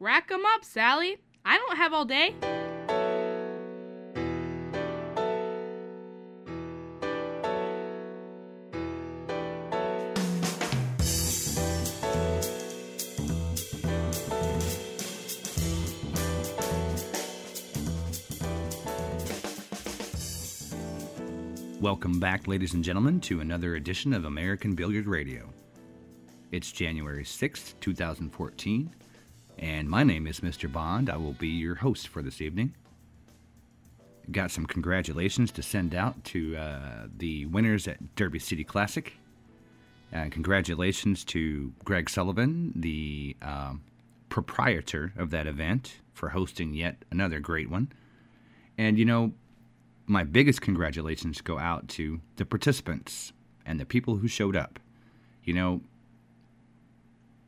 Rack 'em up, Sally. I don't have all day. Welcome back, ladies and gentlemen, to another edition of American Billiard Radio. It's January 6th, 2014, and my name is Mr. Bond. I will be your host for this evening. Got some congratulations to send out to uh, the winners at Derby City Classic. Uh, congratulations to Greg Sullivan, the um, proprietor of that event, for hosting yet another great one. And you know, my biggest congratulations go out to the participants and the people who showed up. You know,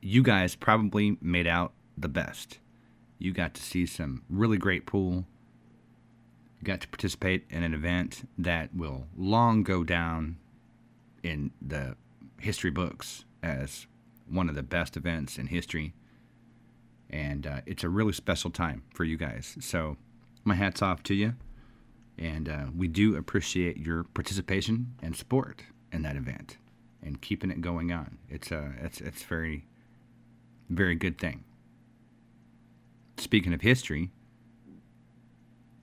you guys probably made out the best. You got to see some really great pool. You got to participate in an event that will long go down in the history books as one of the best events in history. And uh, it's a really special time for you guys. So, my hat's off to you. And uh, we do appreciate your participation and support in that event and keeping it going on. It's a it's it's very very good thing. Speaking of history,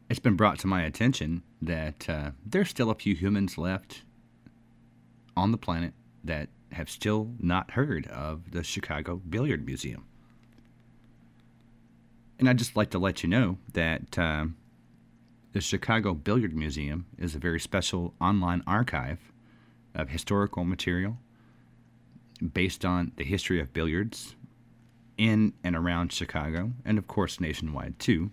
it's been brought to my attention that uh, there's still a few humans left on the planet that have still not heard of the Chicago Billiard Museum. And I'd just like to let you know that. Uh, the Chicago Billiard Museum is a very special online archive of historical material based on the history of billiards in and around Chicago, and of course nationwide too.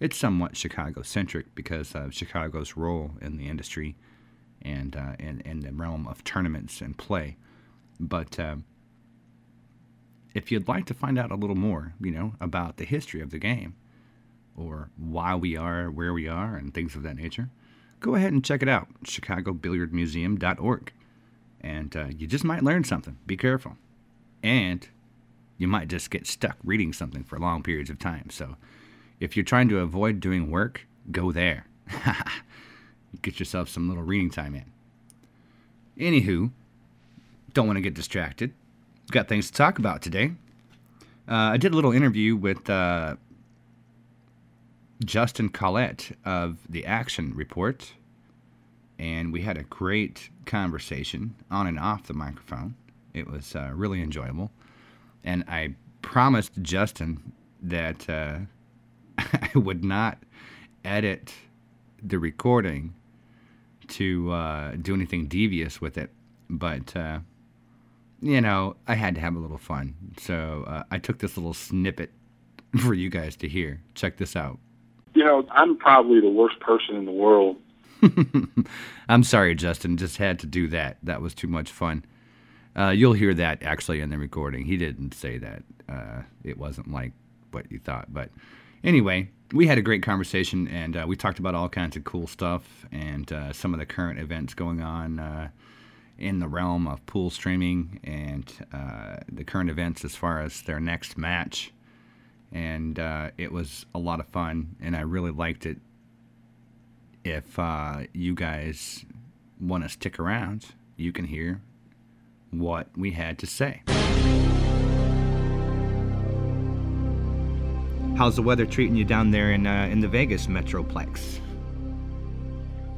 It's somewhat Chicago centric because of Chicago's role in the industry and uh, in, in the realm of tournaments and play. But uh, if you'd like to find out a little more, you know, about the history of the game, or why we are where we are and things of that nature, go ahead and check it out, chicagobilliardmuseum.org. And uh, you just might learn something. Be careful. And you might just get stuck reading something for long periods of time. So if you're trying to avoid doing work, go there. get yourself some little reading time in. Anywho, don't want to get distracted. Got things to talk about today. Uh, I did a little interview with uh, Justin Collette of the Action Report, and we had a great conversation on and off the microphone. It was uh, really enjoyable, and I promised Justin that uh, I would not edit the recording to uh, do anything devious with it, but uh, you know I had to have a little fun, so uh, I took this little snippet for you guys to hear. Check this out you know, I'm probably the worst person in the world. I'm sorry, Justin. Just had to do that. That was too much fun. Uh, you'll hear that actually in the recording. He didn't say that. Uh, it wasn't like what you thought. But anyway, we had a great conversation and uh, we talked about all kinds of cool stuff and uh, some of the current events going on uh, in the realm of pool streaming and uh, the current events as far as their next match and it was a lot of fun, and I really liked it. If you guys want to stick around, you can hear what we had to say. How's the weather treating you down there in uh, in the Vegas metroplex?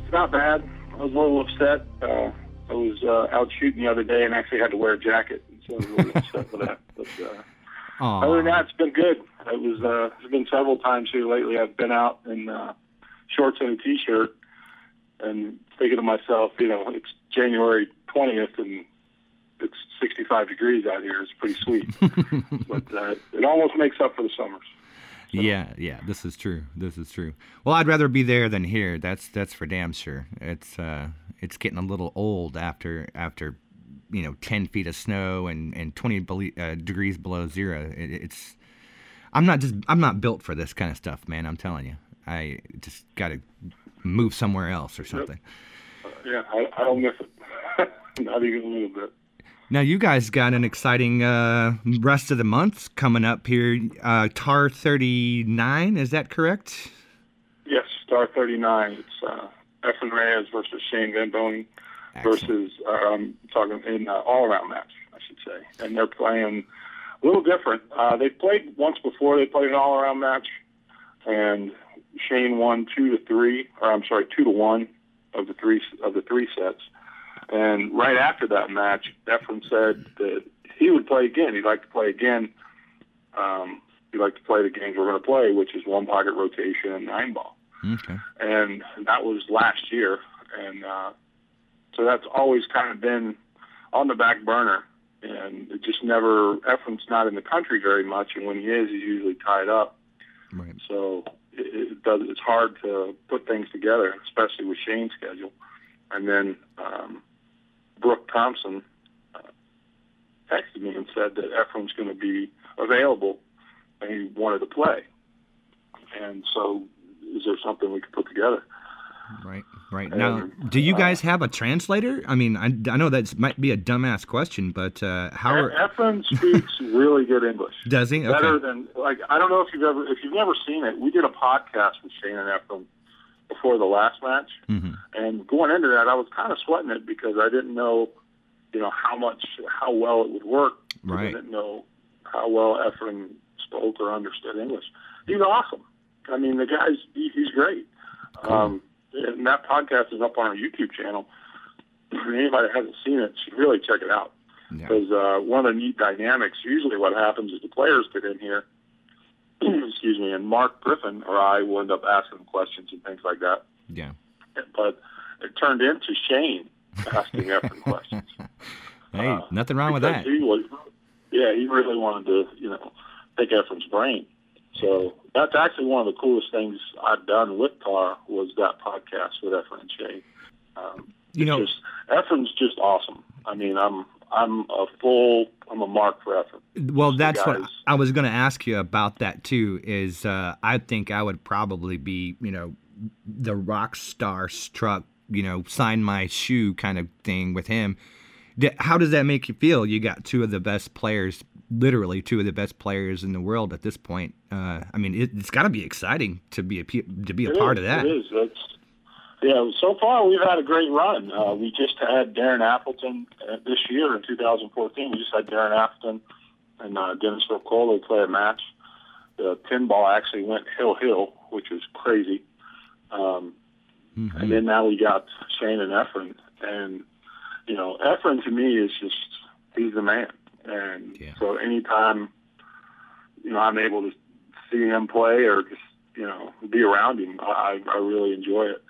It's not bad. I was a little upset. Uh, I was uh, out shooting the other day and actually had to wear a jacket, so I was a little upset with that. But uh, Other than that, it's been good. It was. Uh, there's been several times here lately. I've been out in uh, shorts and a t-shirt, and thinking to myself, you know, it's January 20th and it's 65 degrees out here. It's pretty sweet, but uh, it almost makes up for the summers. So. Yeah, yeah, this is true. This is true. Well, I'd rather be there than here. That's that's for damn sure. It's uh, it's getting a little old after after you know 10 feet of snow and and 20 uh, degrees below zero it, it's i'm not just i'm not built for this kind of stuff man i'm telling you i just got to move somewhere else or something yep. uh, yeah I, I don't miss it not even a little bit Now you guys got an exciting uh, rest of the month coming up here. Uh, Tar 39, is that correct? Yes, Tar 39. It's uh, Efren Reyes versus Shane Van Boening versus um, talking in uh, all-around match, I should say, and they're playing a little different. Uh, they played once before. They played an all-around match, and Shane won two to three, or I'm sorry, two to one of the three of the three sets. And right after that match, Efren said that he would play again. He'd like to play again. Um, he'd like to play the games we're going to play, which is one pocket rotation and nine ball. Okay. And that was last year, and uh, so that's always kind of been on the back burner. And it just never. Efren's not in the country very much, and when he is, he's usually tied up. Right. So it, it does. It's hard to put things together, especially with Shane's schedule. And then um, Brooke Thompson uh, texted me and said that Efren's going to be available, and he wanted to play. And so, is there something we could put together? Right, right. Now, do you guys have a translator? I mean, I, I know that might be a dumbass question, but uh, how are... Efren speaks really good English. Does he? Okay. Better than like I don't know if you've ever if you've never seen it. We did a podcast with Shane and Efren before the last match, mm-hmm. and going into that, I was kind of sweating it because I didn't know, you know, how much how well it would work. Right. I didn't know how well Efren spoke or understood English. He's awesome. I mean, the guy's he, he's great. Cool. Um, and that podcast is up on our YouTube channel. If anybody hasn't seen it, should really check it out. Yeah. Because uh, one of the neat dynamics, usually what happens is the players get in here, excuse me, and Mark Griffin or I will end up asking questions and things like that. Yeah. But it turned into Shane asking Efren questions. Hey, Uh, nothing wrong with that. He was, yeah, he really wanted to, you know, pick Efren's brain. So that's actually one of the coolest things I've done with Tar was that podcast with Efren and Shane. Um, You know, just Efren's just awesome. I mean, I'm I'm a full I'm a mark for. Well, that's what I was going to ask you about that too. Is uh, I think I would probably be, you know, the rock star struck, you know, sign my shoe kind of thing with him. How does that make you feel? You got two of the best players, literally two of the best players in the world at this point. Uh, I mean, it, it's got to be exciting to be a to be a It part is, of that. It is. It's, yeah, so far we've had a great run. Uh, we just had Darren Appleton uh, this year in 2014. We just had Darren Appleton and uh, Dennis Orcollo play a match. The pinball actually went hill hill, which was crazy. Um, Mhm. And then now we got Shane and Efren, and you know, Efren to me is just he's the man. And Yeah. so anytime you know I'm able to see him play or just you know be around him, I, I really enjoy it.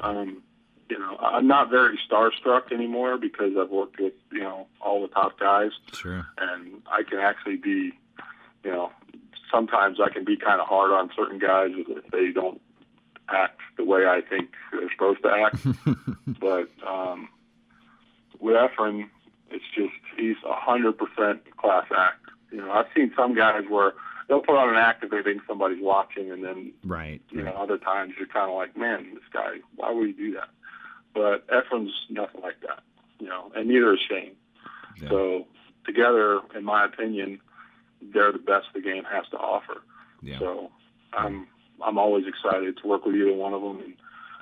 Um, you know, I'm not very starstruck anymore because I've worked with you know all the top guys, Sure. and I can actually be, you know, sometimes I can be kind of hard on certain guys if they don't act the way I think they're supposed to act. but um, with Efren, it's just he's a hundred percent class act. You know, I've seen some guys where they'll put on an act if they think somebody's watching, and then right. you know other times you're kind of like, man, this guy, why would he do that? But Efren's nothing like that. You know, and neither is Shane. Yeah. So together, in my opinion, they're the best the game has to offer. yeah. So I'm I'm always excited to work with either one of them, and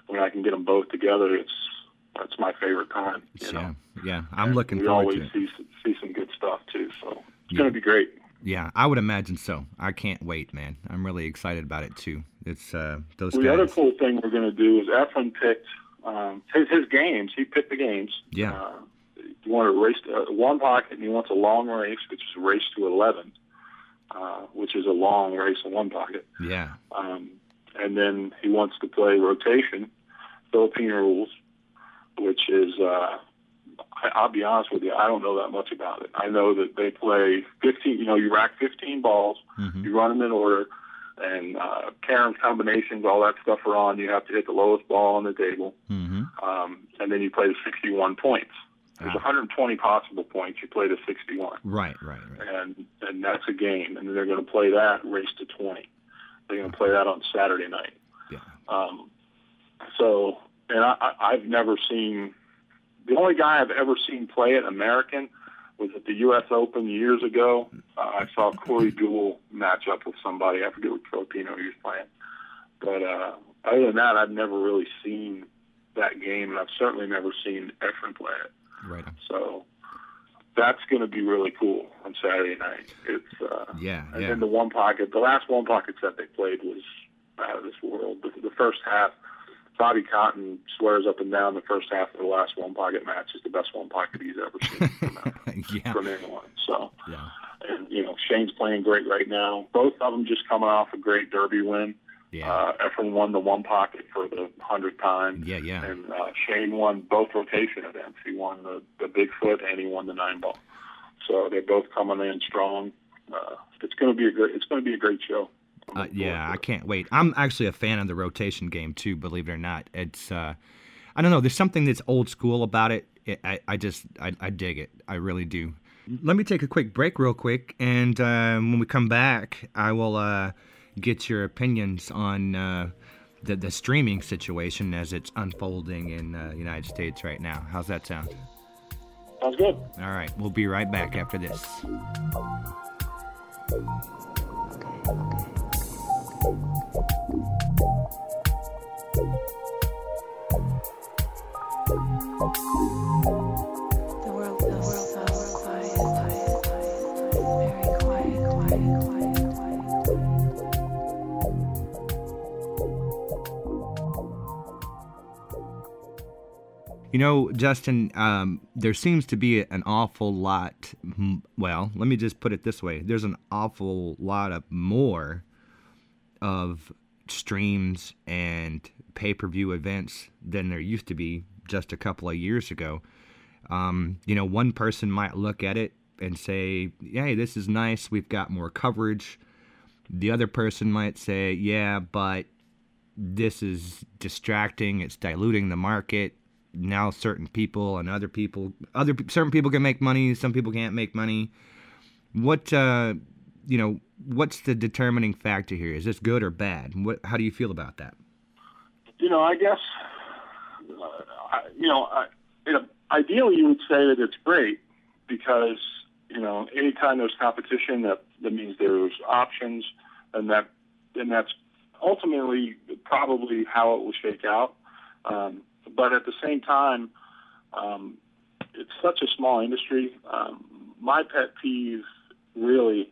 when I can get them both together, it's that's my favorite time. You know? yeah. Yeah. I'm And looking we forward always to it. see see some good stuff too. So it's Yeah. going to be great. Yeah, I would imagine so. I can't wait, man. I'm really excited about it too. It's uh those Well, the other cool thing we're going to do is Efren picked um, his his games. He picked the games. Yeah. Uh, he wanted a race to, uh, one pocket, and he wants a long race, which is a race to eleven, uh, which is a long race in one pocket. Yeah. Um, and then he wants to play rotation, Philippine rules, which is, uh, I, I'll be honest with you, I don't know that much about it. I know that they play 15, you know, you rack 15 balls, hmm you run them in order, and uh, caroms combinations, all that stuff are on. You have to hit the lowest ball on the table, hmm um, and then you play the 61 points. There's Ah. 120 possible points. You play the 61 Right, right, right. and and that's a game. And they're going to play that race to 20. They're going to play that on Saturday night. Yeah. Um, so, and I, I, I've never seen the only guy I've ever seen play it American was at the U.S. Open years ago. Uh, I saw Corey Deuel match up with somebody. I forget what Filipino he was playing. But uh, other than that, I've never really seen that game, and I've certainly never seen Efren play it. Right. So that's going to be really cool on Saturday night. It's uh, Yeah, and yeah. then the one pocket, the last one pocket set they played was out of this world. The, the first half, Bobby Cotton swears up and down the first half of the last one pocket match is the best one pocket he's ever seen from, yeah, from anyone. So, yeah. and you know, Shane's playing great right now. Both of them just coming off a great Derby win. Yeah. Uh, Efren won the one pocket for the hundredth time. Yeah, yeah. And uh, Shane won both rotation events. He won the, the Bigfoot and he won the nine ball. So they're both coming in strong. Uh, it's going to be a great. It's going to be a great show. I'm Uh, yeah, I forward to it. can't wait. I'm actually a fan of the rotation game too. Believe it or not, it's uh, I don't know. There's something that's old school about it. it I, I just I, I dig it. I really do. Let me take a quick break, real quick, and uh, when we come back, I will uh, get your opinions on uh, the the streaming situation as it's unfolding in uh, the United States right now. How's that sound? Sounds good. All right, we'll be right back after this. The You know, Justin, um, there seems to be an awful lot. Well, let me just put it this way: there's an awful lot of more of streams and pay-per-view events than there used to be just a couple of years ago. Um, you know, one person might look at it and say, "Hey, this is nice. We've got more coverage." The other person might say, "Yeah, but this is distracting. It's diluting the market. Now certain people and other people, other certain people can make money. Some people can't make money. What uh, you know, what's the determining factor here? Is this good or bad? What? How do you feel about that? You know, I guess. Uh, I, you know, I, you know, ideally you would say that it's great because you know anytime there's competition, that that means there's options, and that and that's ultimately probably how it will shake out. Um, but at the same time, um, it's such a small industry. Um, my pet peeve really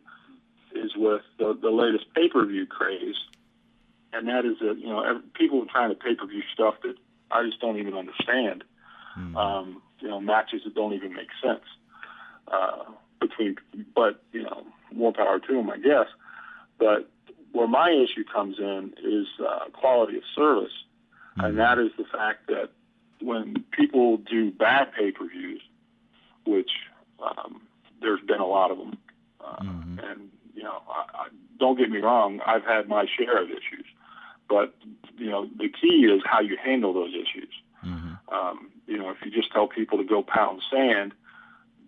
is with the, the latest pay-per-view craze, and that is that you know every, people are trying to pay-per-view stuff that I just don't even understand. Um, you know, matches that don't even make sense uh, between. But you know, more power to them, I guess. But where my issue comes in is uh, quality of service, and that is the fact that when people do bad pay-per-views, which um, there's been a lot of them, uh, and you know, I, I, don't get me wrong, I've had my share of issues, but you know, the key is how you handle those issues. Um, you know, if you just tell people to go pound sand,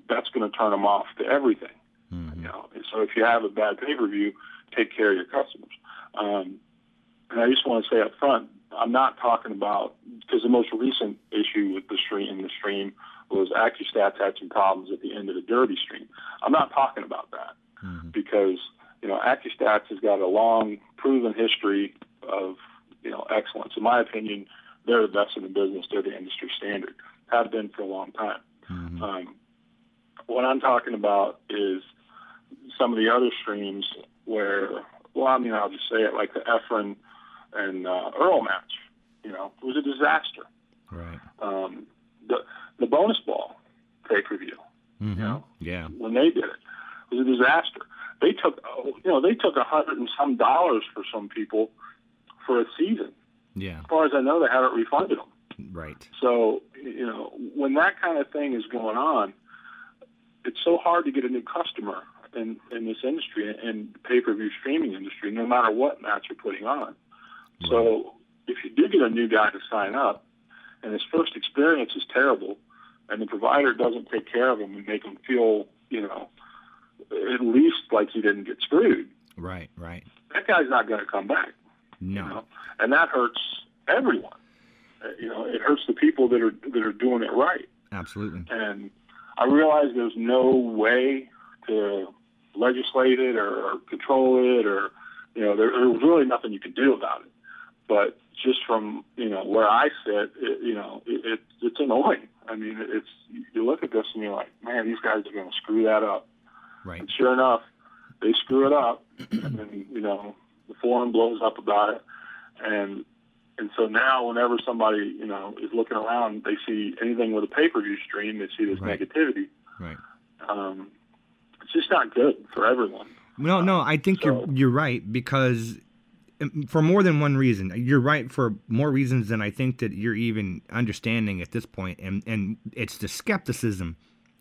that's going to turn them off to everything. You know, so if you have a bad pay per view, take care of your customers. Um, and I just want to say up front, I'm not talking about because the most recent issue with the stream in the stream was AccuStats had some problems at the end of the Derby stream. I'm not talking about that because you know AccuStats has got a long proven history of you know excellence. In my opinion, they're the best in the business. They're the industry standard. Have been for a long time. Um, what I'm talking about is some of the other streams where, well, I mean, I'll just say it like the Efren and uh, Earl match. You know, it was a disaster. Right. Um, the the bonus ball pay per view Mm-hmm. know? Yeah. when they did it, it was a disaster. They took, oh, you know, they took a hundred and some dollars for some people for a season. Yeah. As far as I know, they haven't refunded them. Right. So, you know, when that kind of thing is going on, it's so hard to get a new customer in, in this industry and pay-per-view streaming industry, no matter what match you're putting on. So if you do get a new guy to sign up and his first experience is terrible and the provider doesn't take care of him and make him feel, you know, at least like he didn't get screwed, Right. Right. that guy's not going to come back No. you know, and that hurts everyone. Uh, You know, it hurts the people that are that are doing it right. Absolutely. And I realize there's no way to legislate it or control it, or you know, there, there's really nothing you can do about it. But just from you know where I sit, it, you know, it, it, it's annoying. I mean, it's you look at this and you're like, man, these guys are going to screw that up. Right. And sure enough, they screw it up, and then you know the forum blows up about it, and and so now whenever somebody you know is looking around, they see anything with a pay-per-view stream, they see this Right. negativity. Right. Um, it's just not good for everyone. No, no, I think you're you're right because for more than one reason. You're right for more reasons than I think that you're even understanding at this point, and and it's the skepticism.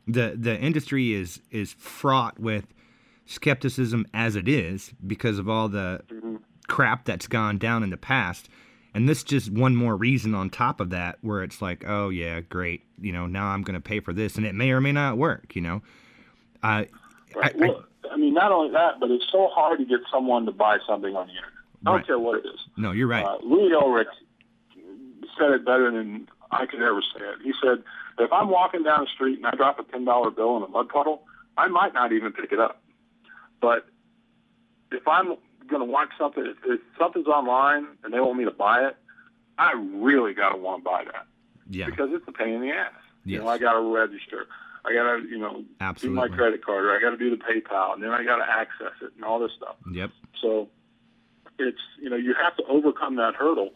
the The industry is is fraught with skepticism as it is because of all the crap that's gone down in the past. And this just one more reason on top of that, where it's like, oh yeah, great, you know, now I'm going to pay for this, and it may or may not work, you know. Uh, Right. I- well, I mean, not only that, but it's so hard to get someone to buy something on the internet. I don't Right. care what it is. no, you're right. Uh, Louis Ulrich said it better than I could ever say it. He said, if I'm walking down the street and I drop a $10 bill in a mud puddle, I might not even pick it up. But if I'm going to watch something, if, if something's online and they want me to buy it, I really got to want to buy that yeah, because it's a pain in the ass. You know, I got to register. I got to, you know, Absolutely. do my credit card, or I got to do the PayPal, and then I got to access it and all this stuff. yep, So it's you know you have to overcome that hurdle.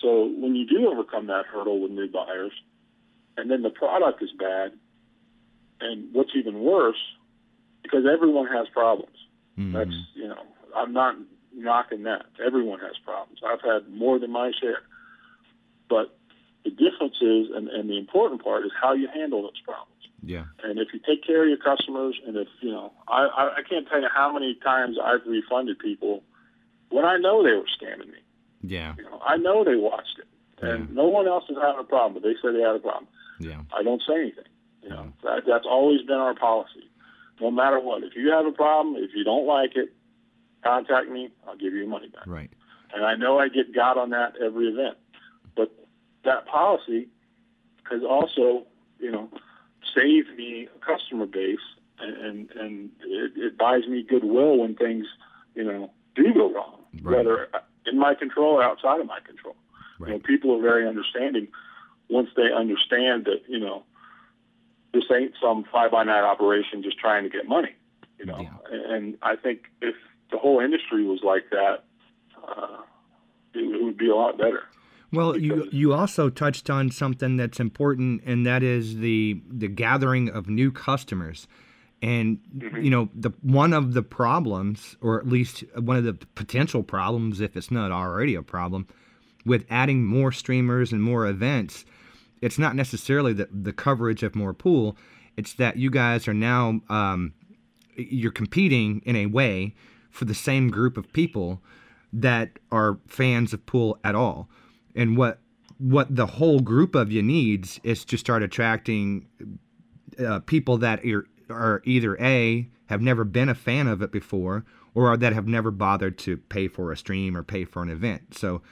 So when you do overcome that hurdle with new buyers, and then the product is bad, and what's even worse, because everyone has problems. Mhm. That's you know I'm not knocking that. Everyone has problems. I've had more than my share, but the difference is, and, and the important part is how you handle those problems. yeah, And if you take care of your customers, and if you know, I, I, I can't tell you how many times I've refunded people when I know they were scamming me. yeah, You know, I know they watched it, and Yeah. no one else is having a problem, but they said they had a problem. yeah, I don't say anything. You know, that, that's always been our policy. No matter what, if you have a problem, if you don't like it, contact me. I'll give you your money back. right, And I know I get got on that every event, but that policy has also, you know, saved me a customer base, and and, and it, it buys me goodwill when things, you know, do go wrong, Right. whether in my control or outside of my control. You know, people are very understanding once they understand that, you know, this ain't some five by night operation just trying to get money. You know, Yeah. and I think if the whole industry was like that, uh, it, it would be a lot better. Well, you you also touched on something that's important, and that is the the gathering of new customers. And you know, the one of the problems, or at least one of the potential problems, if it's not already a problem, with adding more streamers and more events, it's not necessarily the the coverage of more pool. It's that you guys are now um, you're competing in a way for the same group of people that are fans of pool at all. And what what the whole group of you needs is to start attracting uh, people that are, are either a have never been a fan of it before or that have never bothered to pay for a stream or pay for an event. So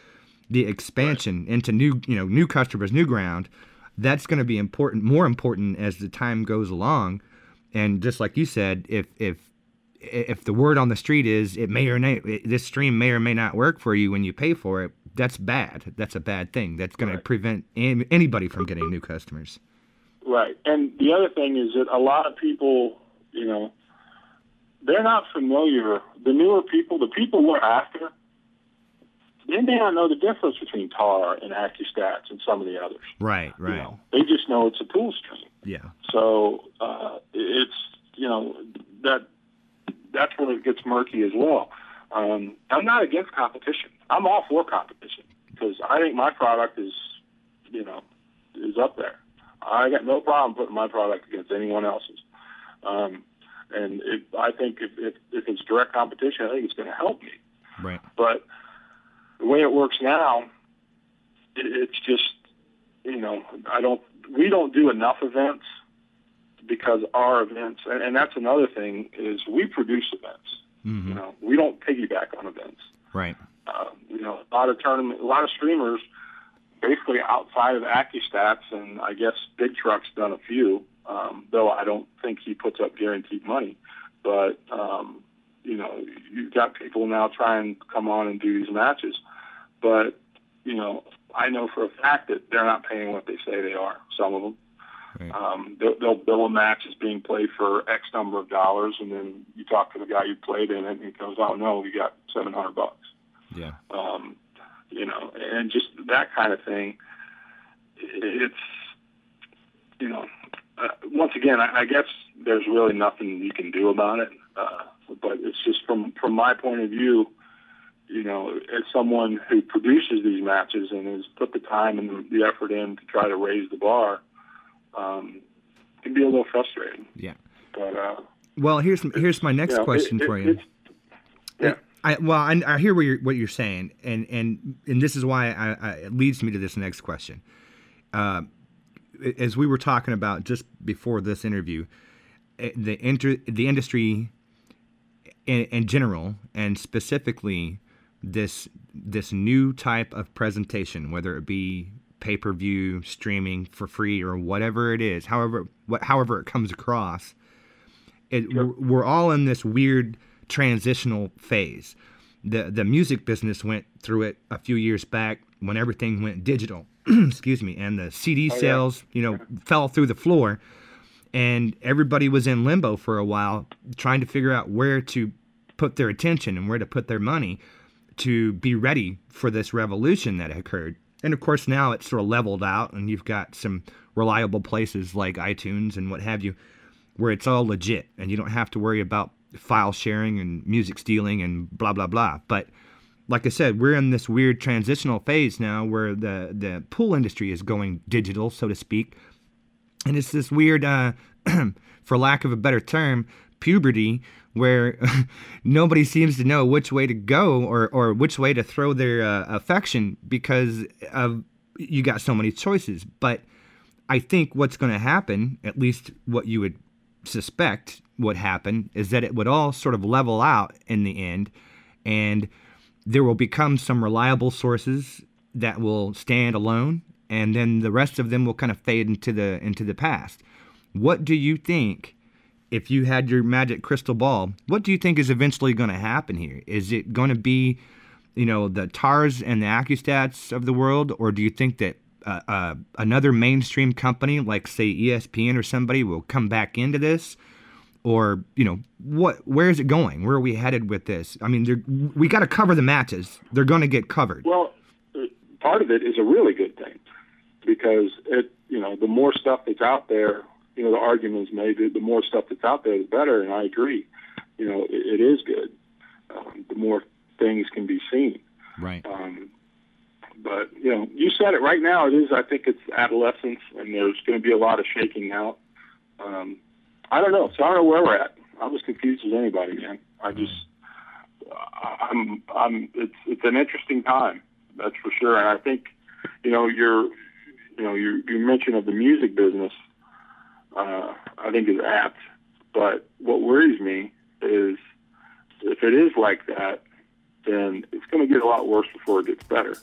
the expansion into new you know new customers, new ground, that's going to be important, more important as the time goes along. And just like you said, if if if the word on the street is it may or may this stream may or may not work for you when you pay for it, that's bad. That's a bad thing. That's going to prevent anybody from getting new customers. Right. And the other thing is that a lot of people, you know, they're not familiar. The newer people, the people we're after, they may not know the difference between TAR and AccuStats and some of the others. Right, you right. know. They just know it's a pool stream. Yeah. So uh, it's you know that that's where it gets murky as well. Um, I'm not against competition. I'm all for competition because I think my product is you know is up there. I got no problem putting my product against anyone else's. Um, and it, I think if, if if it's direct competition, I think it's going to help me. Right. But the way it works now, it, it's just you know I don't we don't do enough events because our events and, and that's another thing is we produce events. hmm You know we don't piggyback on events. Right. Uh, you know a lot of tournament, a lot of streamers, basically outside of AccuStats and I guess Big Truck's done a few. Um, though I don't think he puts up guaranteed money, but um, you know, you've got people now trying to come on and do these matches, but you know, I know for a fact that they're not paying what they say they are. Some of them. Right. Um, they'll, they'll bill a match as being played for X number of dollars, and then you talk to the guy who played in it, and he goes, "Oh no, you got seven hundred bucks." Yeah. um, you know, and just that kind of thing. It's, you know, uh, once again, I, I guess there's really nothing you can do about it. Uh, but it's just from from my point of view, you know, as someone who produces these matches and has put the time and the effort in to try to raise the bar, um, it can be a little frustrating. Yeah. But uh, Well, here's here's my next you know, question it- it- for you. Yeah. I, well, I, I hear what you're, what you're saying, and, and and this is why I, I, it leads me to this next question. Uh, as we were talking about just before this interview, eh, the inter, the industry in, in general, and specifically this this new type of presentation, whether it be pay per view, streaming for free, or whatever it is, however what however it comes across, it, we're, we're all in this weird transitional phase. The the music business went through it a few years back when everything went digital. excuse me, and the CD oh, yeah. sales, you know, fell through the floor, and everybody was in limbo for a while, trying to figure out where to put their attention and where to put their money to be ready for this revolution that occurred. And of course, now it's sort of leveled out, and you've got some reliable places like iTunes and what have you, where it's all legit, and you don't have to worry about file sharing and music stealing and blah blah blah. But like I said, we're in this weird transitional phase now where the the pool industry is going digital, so to speak, and it's this weird, uh, for lack of a better term, puberty where nobody seems to know which way to go or, or which way to throw their uh, affection because of you got so many choices. But I think what's going to happen, at least what you would suspect would happen, is that it would all sort of level out in the end, and there will become some reliable sources that will stand alone, and then the rest of them will kind of fade into the into the past. What do you think? If you had your magic crystal ball, what do you think is eventually going to happen here? Is it going to be, you know, the TARS and the AccuStats of the world, or do you think that uh, uh, another mainstream company like, say, ESPN or somebody will come back into this? Or you know what? Where is it going? Where are we headed with this? I mean, we got to cover the matches. They're going to get covered. Well, part of it is a really good thing because it, you know, the more stuff that's out there, you know, the argument is made that the more stuff that's out there, the better, and I agree. You know, it, it is good. Um, the more things can be seen. Right. Um, but you know, you said it right now. It is. I think it's adolescence, and there's going to be a lot of shaking out. Um, I don't know. So I don't know where we're at. I'm as confused as anybody, man. I just, I'm, I'm. It's it's an interesting time. That's for sure. And I think, you know, your, you know, your your mention of the music business, uh, I think is apt. But what worries me is if it is like that, then it's going to get a lot worse before it gets better.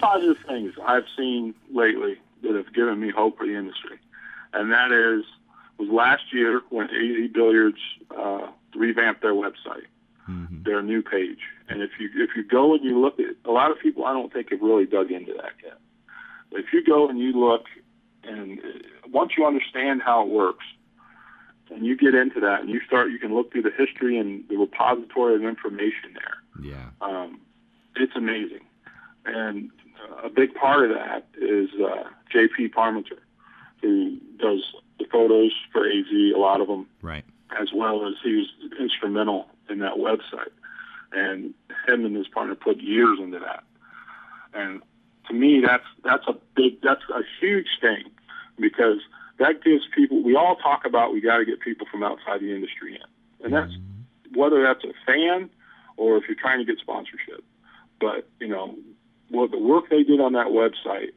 Positive things I've seen lately that have given me hope for the industry, and that is was last year when AZ Billiards uh, revamped their website, their new page, and if you if you go and you look at a lot of people, I don't think have really dug into that yet. But if you go and you look, and uh, once you understand how it works, and you get into that, and you start, you can look through the history and the repository of information there Yeah. um, it's amazing. And a big part of that is uh, JP Parmentier, who does the photos for AZ, a lot of them, Right. as well as he was instrumental in that website. And him and his partner put years into that. And to me, that's that's a big, that's a huge thing because that gives people. We all talk about we got to get people from outside the industry in, and that's whether that's a fan or if you're trying to get sponsorship. But you know, what the work they did on that website.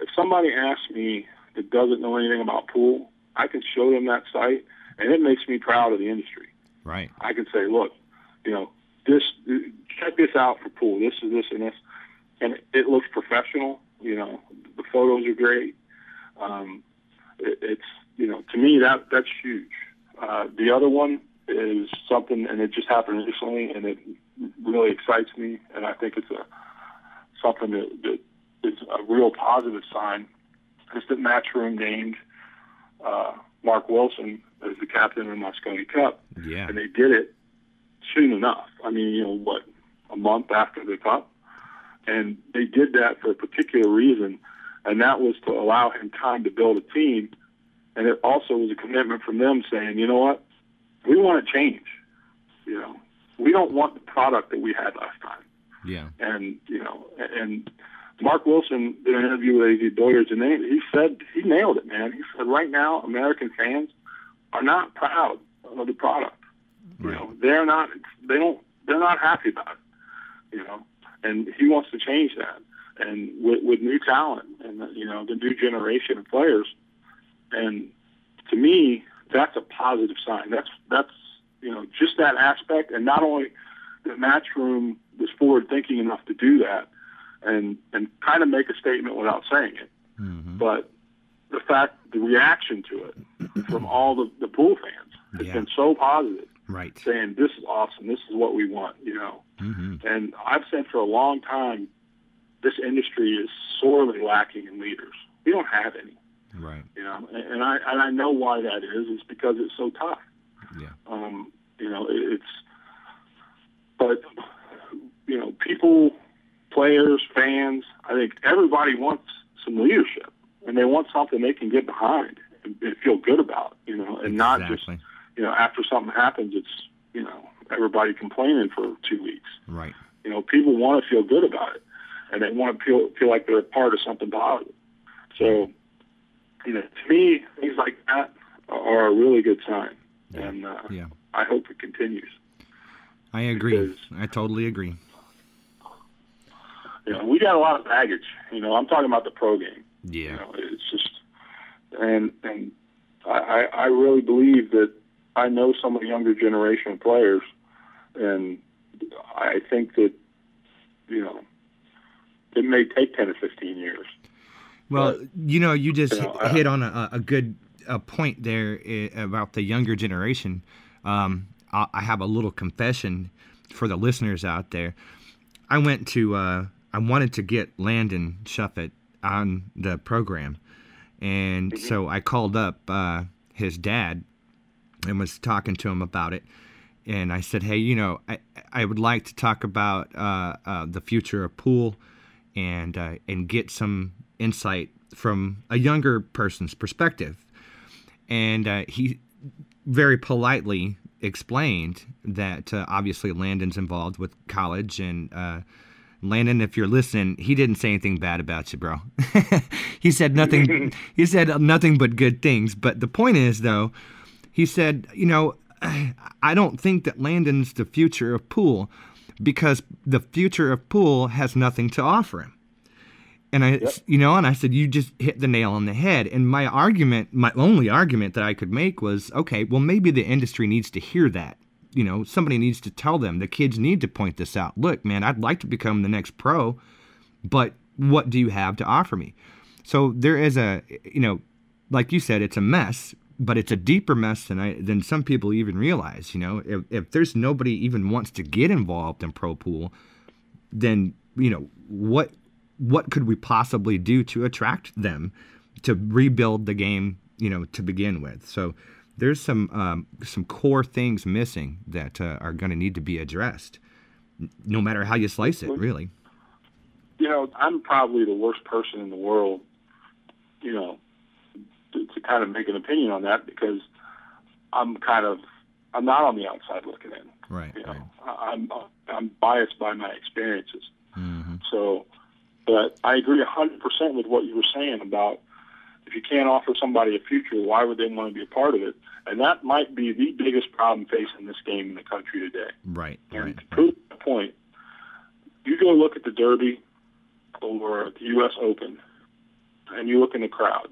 If somebody asks me that doesn't know anything about pool, I can show them that site, and it makes me proud of the industry. Right. I can say, look, you know, this check this out for pool. This is this and this, and it looks professional. You know, the photos are great. Um, it, it's you know, to me that that's huge. Uh, the other one is something, and it just happened recently, and it really excites me, and I think it's a something that, that is a real positive sign. Is that Matchroom named uh, Mark Wilson as the captain of the Mosconi Cup, Yeah. and they did it soon enough. I mean, you know, what a month after the cup, and they did that for a particular reason, and that was to allow him time to build a team, and it also was a commitment from them saying, you know what, we want to change. You know, we don't want the product that we had last time Yeah. and you know, and Mark Wilson did an interview with AZ Billiards, and they, he said he nailed it, man. He said right now American fans are not proud of the product. You know, they're not. They don't. They're not happy about it. You know, and he wants to change that, and with, with new talent and you know the new generation of players, and to me that's a positive sign. That's that's you know just that aspect, and not only the Matchroom was forward thinking enough to do that and and kind of make a statement without saying it. Mm-hmm. But the fact, the reaction to it from all the, the pool fans has Yeah. been so positive, Right. saying this is awesome, this is what we want, you know. Mm-hmm. And I've said for a long time, this industry is sorely lacking in leaders. We don't have any, Right. you know, and, and I and I know why that is. It's because it's so tough. Yeah. Um, you know, it, it's, but you know, people, players, fans. I think everybody wants some leadership, and they want something they can get behind and, and feel good about. You know, and not just you know after something happens, it's you know everybody complaining for two weeks. Right. You know, people want to feel good about it, and they want to feel feel like they're a part of something positive. So, you know, to me, things like that are a really good sign, and uh, Yeah. I hope it continues. I agree. I totally agree. You know, we got a lot of baggage. You know, I'm talking about the pro game. You Yeah. know, it's just, and and I I really believe that I know some of the younger generation of players, and I think that you know it may take ten or fifteen years. Well, you know, you just you know, hit- I- hit on a, a good a point there eh, about the younger generation. Um, I, I have a little confession for the listeners out there. I went to uh, I wanted to get Landon Shuffett on the program, and so I called up uh, his dad and was talking to him about it. And I said, hey, you know, I, I would like to talk about uh, uh, the future of pool and uh, and get some insight from a younger person's perspective. And uh, he very politely explained that uh, obviously Landon's involved with college and. Uh, Landon, if you're listening, he didn't say anything bad about you, bro. he said nothing. he said nothing but good things. But the point is, though, he said, you know, I don't think that Landon's the future of pool because the future of pool has nothing to offer him. And I, you know, and I said, you just hit the nail on the head. And my argument, my only argument that I could make was, okay, well, maybe the industry needs to hear that. You know, somebody needs to tell them. The kids need to point this out. Look, man, I'd like to become the next pro, but what do you have to offer me? So there is a, you know, like you said, it's a mess, but it's a deeper mess than I than some people even realize. You know, if if there's nobody even wants to get involved in pro pool, then you know what what could we possibly do to attract them to rebuild the game? You know, to begin with. So there's some um, some core things missing that uh, are going to need to be addressed, no matter how you slice it. Really. You know, I'm probably the worst person in the world. You know, to, to kind of make an opinion on that because I'm kind of I'm not on the outside looking in. Right. You know, I- I'm I'm biased by my experiences. hmm So, but I agree 100% with what you were saying about if you can't offer somebody a future, why would they want to be a part of it? And that might be the biggest problem facing this game in the country today. Right. And Right. to prove, the point. You go look at the Derby or the U.S. Open, and you look in the crowd,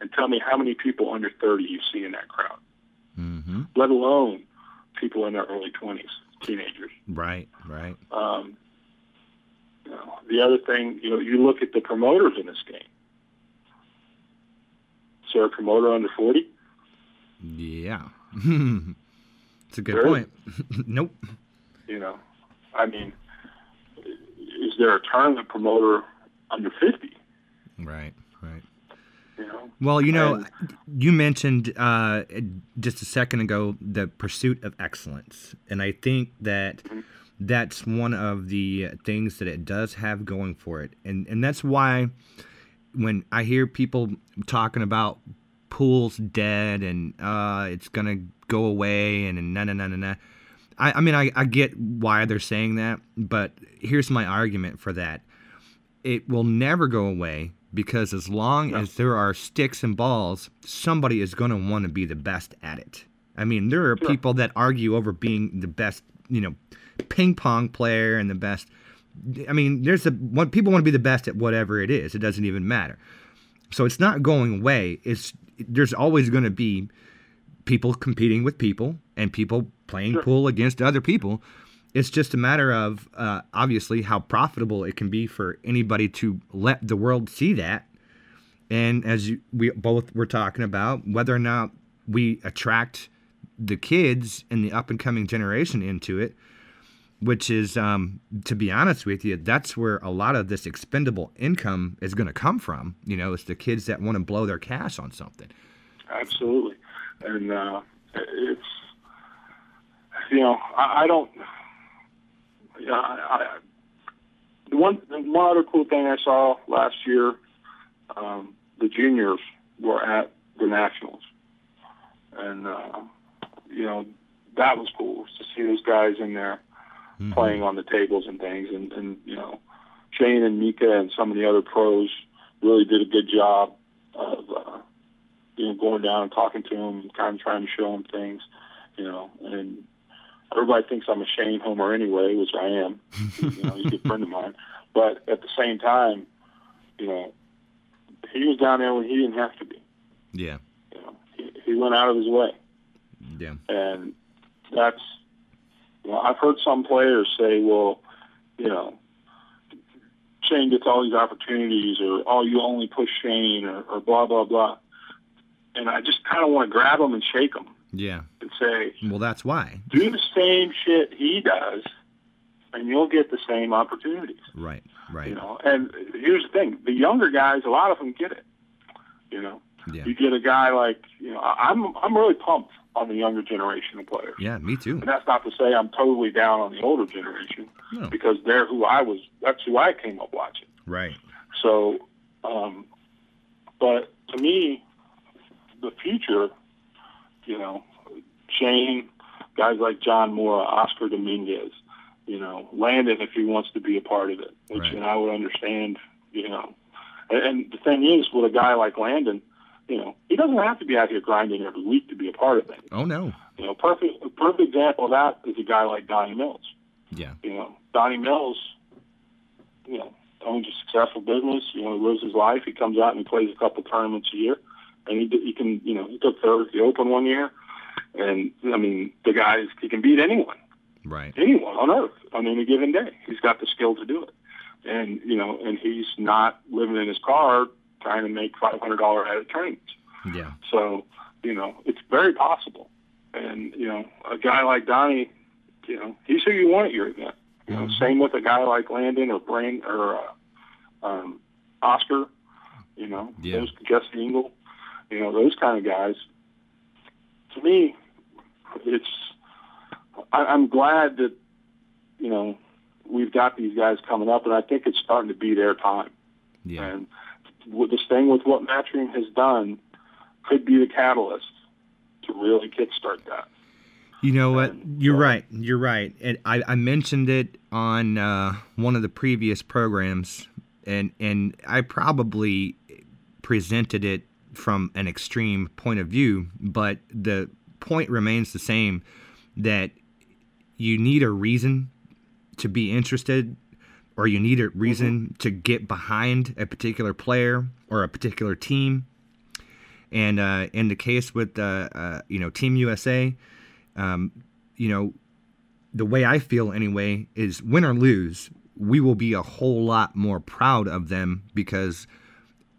and tell me how many people under 30 you see in that crowd. Mm-hmm. Let alone people in their early 20s, teenagers. Right, right. Um, you know, the other thing, you know, you look at the promoters in this game. Is there a promoter under 40? Yeah. it's a good There point. nope. You know, I mean, is there a tournament promoter under 50? Right, right. You know, Well, you know, And- you mentioned uh, just a second ago the pursuit of excellence, and I think that Mm-hmm. That's one of the things that it does have going for it, and and that's why when I hear people talking about pools dead and uh, it's gonna go away and, and na na na na na. I, I mean, I, I get why they're saying that, but here's my argument for that. It will never go away because as long No. as there are sticks and balls, somebody is going to want to be the best at it. I mean, there are Sure. people that argue over being the best, you know, ping pong player and the best. I mean, there's a what people want to be the best at whatever it is. It doesn't even matter. So it's not going away. It's there's always going to be people competing with people and people playing Sure. pool against other people. It's just a matter of uh, obviously how profitable it can be for anybody to let the world see that. And as you, we both were talking about, whether or not we attract the kids and the up and coming generation into it, which is, um, to be honest with you, that's where a lot of this expendable income is going to come from. You know, it's the kids that want to blow their cash on something. absolutely. And uh, it's, you know, I, I don't. Yeah, I, I, one one other cool thing I saw last year, um, the juniors were at the nationals, and uh, you know that was cool to see those guys in there Mhm. playing on the tables and things, and and you know Shane and Mika and some of the other pros really did a good job of uh, you know going down and talking to them kind of trying to show them things, you know, and everybody thinks I'm a Shane homer anyway, which I am. you know, he's a good friend of mine. But at the same time, you know, he was down there when he didn't have to be. Yeah. You know, he, he went out of his way, Yeah. and that's. Know, I've heard some players say, "Well, you know, Shane gets all these opportunities, or oh, you only push Shane, or, or blah blah blah." And I just kind of want to grab him and shake him Yeah. and say, Well, that's why. do the same shit he does, and you'll get the same opportunities. Right. Right. You know, and here's the thing: the younger guys, a lot of them get it. You know, Yeah. you get a guy like you know, I'm I'm really pumped on the younger generation of players. Yeah. Me too. And that's not to say I'm totally down on the older generation No. because they're who I was. That's who I came up watching. Right. So, um, but to me, the future, you know, Shane, guys like John Moore, Oscar Dominguez, you know, Landon if he wants to be a part of it, which Right. and I would understand, you know. And, and the thing is, with a guy like Landon, you know, he doesn't have to be out here grinding every week to be a part of it. Oh no. You know, perfect perfect example of that is a guy like Donnie Mills. Yeah. You know, Donnie Mills, you know, owns a successful business. You know, he lives his life. He comes out and he plays a couple tournaments a year, and he he can you know he took third at the Open one year, and I mean the guy is, he can beat anyone, Right. anyone on earth on any given day. He's got the skill to do it, and you know, and he's not living in his car trying to make five hundred dollar at a tournament. Yeah. So, you know, it's very possible. And, you know, a guy like Donnie, you know, he's who you want at your event. You know, Mhm. same with a guy like Landon or Brain or uh, um, Oscar, you know, Yeah. those Jesse Engel, you know, those kind of guys. To me, it's, I, I'm glad that, you know, we've got these guys coming up, and I think it's starting to be their time. Yeah. And with this thing with what Matchroom has done could be the catalyst to really kickstart that. You know what? And, You're right. You're right. And I, I mentioned it on uh, one of the previous programs, and and I probably presented it from an extreme point of view, but the point remains the same that you need a reason to be interested or you need a reason to get behind a particular player or a particular team. And uh, in the case with uh, uh, you know Team USA, um, you know the way I feel anyway is win or lose, we will be a whole lot more proud of them because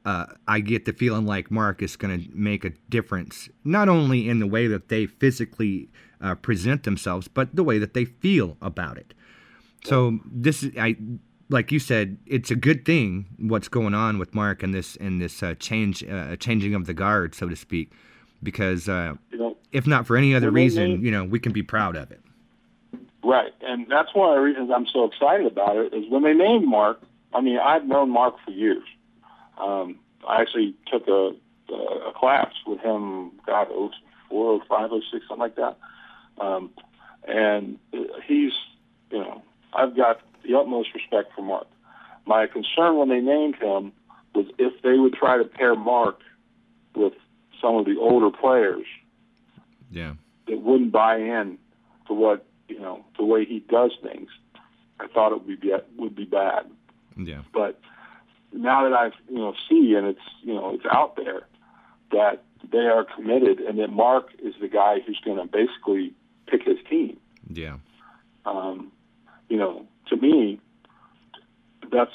uh, I get the feeling like Mark is going to make a difference, not only in the way that they physically uh, present themselves, but the way that they feel about it. So this is, I, like you said, it's a good thing what's going on with Mark and this and this uh, change, uh, changing of the guard, so to speak, because uh, You know, if not for any other reason, you know, we can be proud of it. Right, and that's one of the reasons I'm so excited about it is when they named Mark. I mean, I've known Mark for years. Um, I actually took a, a class with him. God, oh four or five or six, something like that. Um, and he's, you know, I've got the utmost respect for Mark. My concern when they named him was if they would try to pair Mark with some of the older players Yeah. that wouldn't buy in to what you know the way he does things. I thought it would be would be bad, Yeah. but now that I you know see and it's you know it's out there that they are committed and that Mark is the guy who's going to basically pick his team. Yeah. Um, you know, to me, that's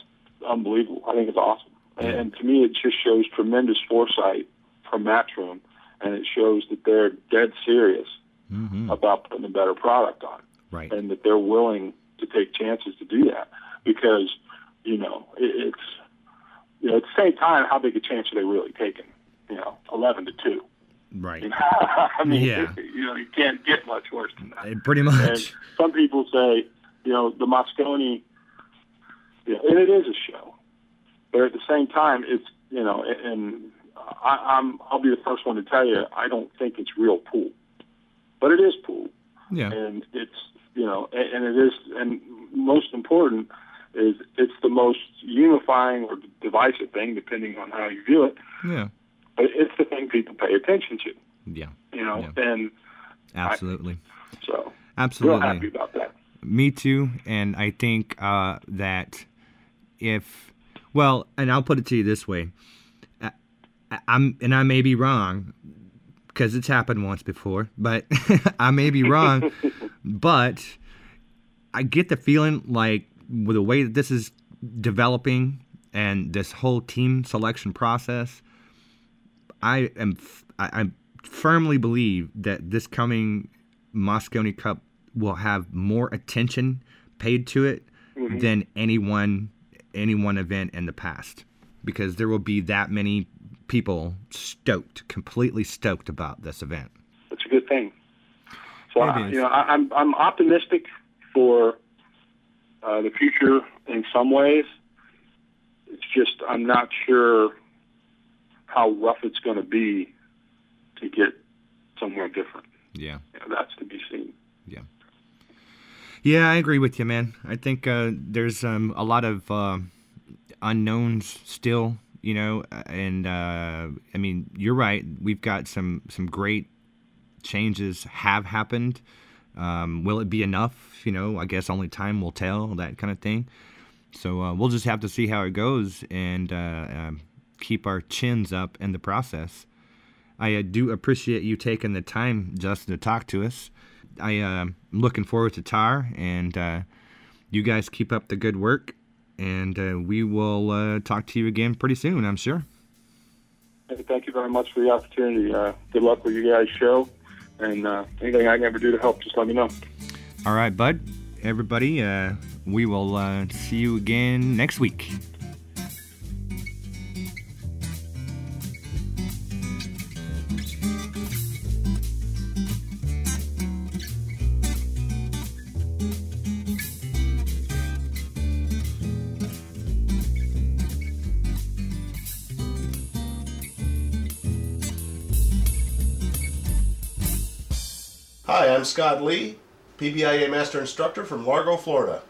unbelievable. I think it's awesome, and, Yeah. and to me, it just shows tremendous foresight from Matchroom, and it shows that they're dead serious hmm about putting a better product on, Right. and that they're willing to take chances to do that because you know it, it's you know at the same time how big a chance are they really taking? You know, eleven to two. Right. You know? I mean, Yeah. you know, you can't get much worse than that. Pretty And much. some people say, you know, the Mosconi, you know, and it is a show, but at the same time, it's you know, and- I, I'm I'll be the first one to tell you, I don't think it's real pool, but it is pool, Yeah. and it's you know, and, and it is, and most important is it's the most unifying or divisive thing, depending on how you view it. Yeah. But it's the thing people pay attention to, Yeah. you know, Yeah. and Absolutely. so real Absolutely. happy about that. Me too. And I think uh, that if, well, and I'll put it to you this way, I, I'm, and I may be wrong because it's happened once before, but I may be wrong, but I get the feeling like with the way that this is developing and this whole team selection process, I am, I firmly believe that this coming Mosconi Cup will have more attention paid to it than any one any one event in the past because there will be that many people stoked completely stoked about this event That's a good thing. So I, you know I, I'm, I'm optimistic for uh, the future in some ways. It's just I'm not sure how rough it's going to be to get somewhere different. yeah You know, that's to be seen. Yeah i agree with you man. I think uh, there's um, a lot of uh, unknowns still you know and uh, i mean you're right. We've got some some great changes have happened. Um, will it be enough? You know i guess only time will tell that kind of thing. So uh, we'll just have to see how it goes and uh, um, keep our chins up in the process. I uh, do appreciate you taking the time justin to talk to us i uh, am looking forward to tar and uh, you guys keep up the good work and uh, we will uh, talk to you again pretty soon i'm sure thank you very much for the opportunity. Uh, good luck with you guys' show, and uh, anything I can ever do to help, just let me know. all right bud everybody uh, we will uh, see you again next week I'm Scott Lee, PBIA Master Instructor from Largo, Florida.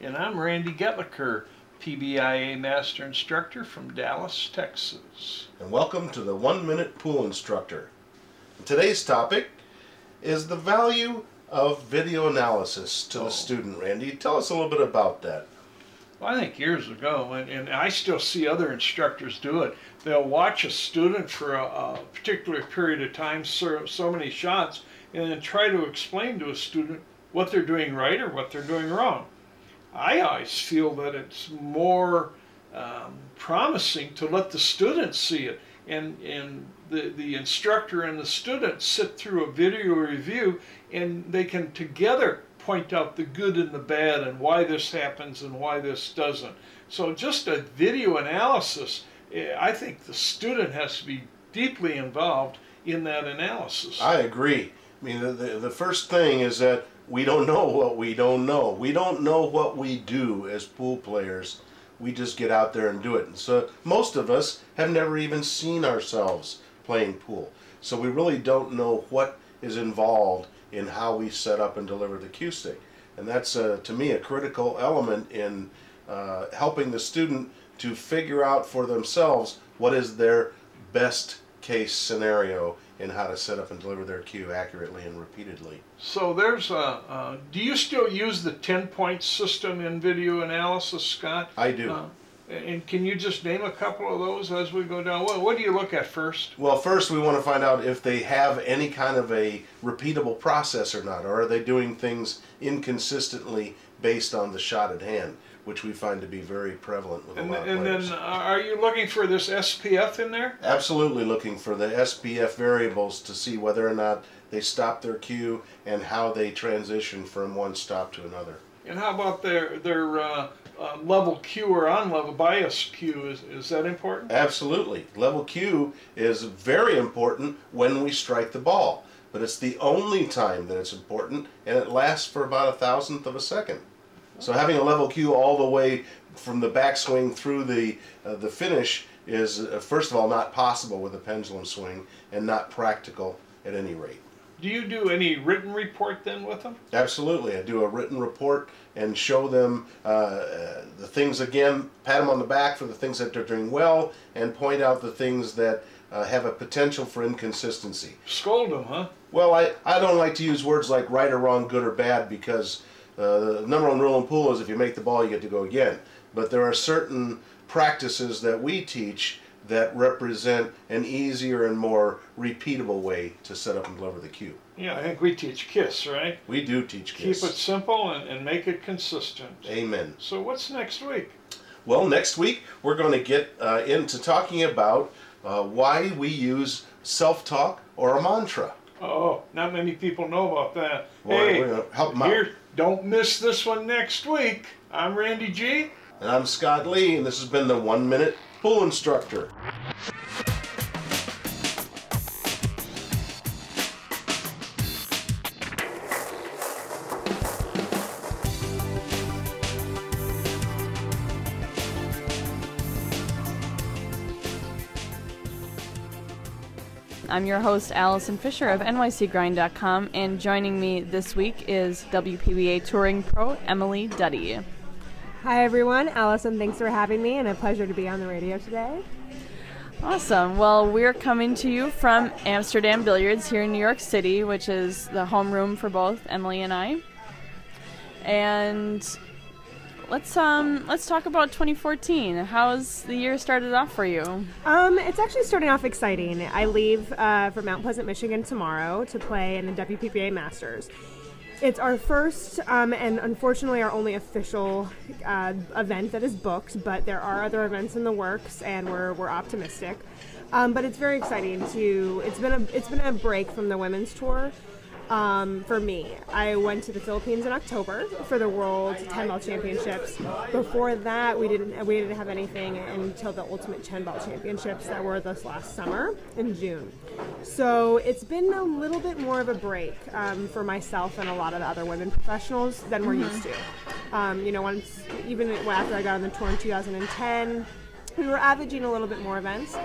And I'm Randy Goettlicher, PBIA Master Instructor from Dallas, Texas. And welcome to the One Minute Pool Instructor. Today's topic is the value of video analysis to Oh. the student. Randy, tell us a little bit about that. Well, I think years ago, and, and I still see other instructors do it. They'll watch a student for a, a particular period of time, so, so many shots, and then try to explain to a student what they're doing right or what they're doing wrong. I always feel that it's more um, promising to let the student see it, and and the the instructor and the student sit through a video review, and they can together point out the good and the bad and why this happens and why this doesn't. So just a video analysis, eh, I think the student has to be deeply involved in that analysis. I agree. I mean, the, the, first thing is that we don't know what we don't know. We don't know what we do as pool players. We just get out there and do it. And so most of us have never even seen ourselves playing pool. So we really don't know what is involved in how we set up and deliver the cue stick. And that's, uh, to me, a critical element in uh, helping the student to figure out for themselves what is their best case scenario in how to set up and deliver their cue accurately and repeatedly. So there's a. Uh, do you still use the ten point system in video analysis, Scott? I do. Uh, and can you just name a couple of those as we go down? What, what do you look at first? Well, first we want to find out if they have any kind of a repeatable process or not, or are they doing things inconsistently based on the shot at hand, which we find to be very prevalent with a And, lot of and then players. uh, are you looking for this SPF in there? Absolutely looking for the SPF variables to see whether or not they stop their cue and how they transition from one stop to another. And how about their their uh, uh, level cue or on level bias cue? Is, is that important? Absolutely. Level cue is very important when we strike the ball, but it's the only time that it's important, and it lasts for about a thousandth of a second. So having a level cue all the way from the backswing through the uh, the finish is uh, first of all not possible with a pendulum swing, and not practical at any rate. Do you do any written report then with them? Absolutely. I do a written report and show them uh, uh, the things again, pat them on the back for the things that they're doing well, and point out the things that uh, have a potential for inconsistency. Scold them, huh? Well, I, I don't like to use words like right or wrong, good or bad, because uh, the number one rule in pool is if you make the ball, you get to go again. But there are certain practices that we teach that represent an easier and more repeatable way to set up and deliver the cue. Yeah, I think we teach KISS, right? We do teach KISS. Keep it simple and, and make it consistent. Amen. So what's next week? Well, next week we're going to get uh, into talking about uh, why we use self talk or a mantra. Oh, not many people know about that. Well, hey, help 'em out. here, don't miss this one next week. I'm Randy G. And I'm Scott Lee, and this has been the One Minute Pool Instructor. I'm your host, Allison Fisher of NYCGrind.com, and joining me this week is WPBA Touring Pro Emily Duddy. Hi everyone, Allison, thanks for having me and a pleasure to be on the radio today. Awesome. Well, we're coming to you from Amsterdam Billiards here in New York City, which is the homeroom for both Emily and I. And let's um let's talk about 2014. How's the year started off for you? Um, it's actually starting off exciting. I leave uh, for Mount Pleasant, Michigan tomorrow to play in the WPBA Masters. It's our first um, and unfortunately our only official uh, event that is booked, but there are other events in the works, and we're, we're optimistic. Um, but it's very exciting to. It's been a it's been a break from the women's tour. Um, for me, I went to the Philippines in October for the World 10 Ball Championships. Before that, we didn't we didn't have anything until the Ultimate 10 Ball Championships that were this last summer in June. So it's been a little bit more of a break um, for myself and a lot of the other women professionals than we're used to. Um, you know, once even after I got on the tour in 2010, we were averaging a little bit more events.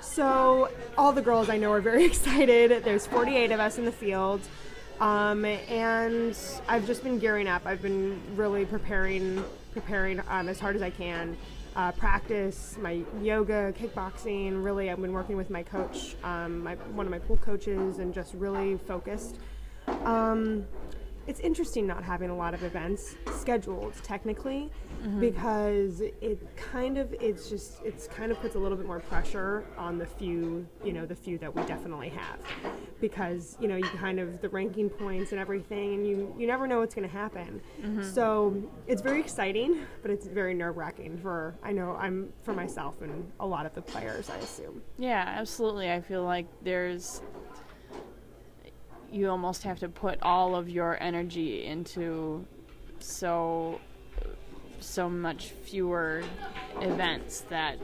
So all the girls I know are very excited. There's 48 of us in the field. Um, and I've just been gearing up. I've been really preparing, preparing um, as hard as I can. Uh, practice my yoga, kickboxing. Really, I've been working with my coach, um, my, one of my pool coaches, and just really focused. Um, it's interesting not having a lot of events scheduled technically Mm-hmm. because it kind of it's just it's kind of puts a little bit more pressure on the few you know the few that we definitely have. Because you know you kind of the ranking points and everything and you you never know what's going to happen mm-hmm. so it's very exciting but it's very nerve-wracking for i know i'm for myself and a lot of the players i assume. Yeah, absolutely. I feel like there's you almost have to put all of your energy into so so much fewer events that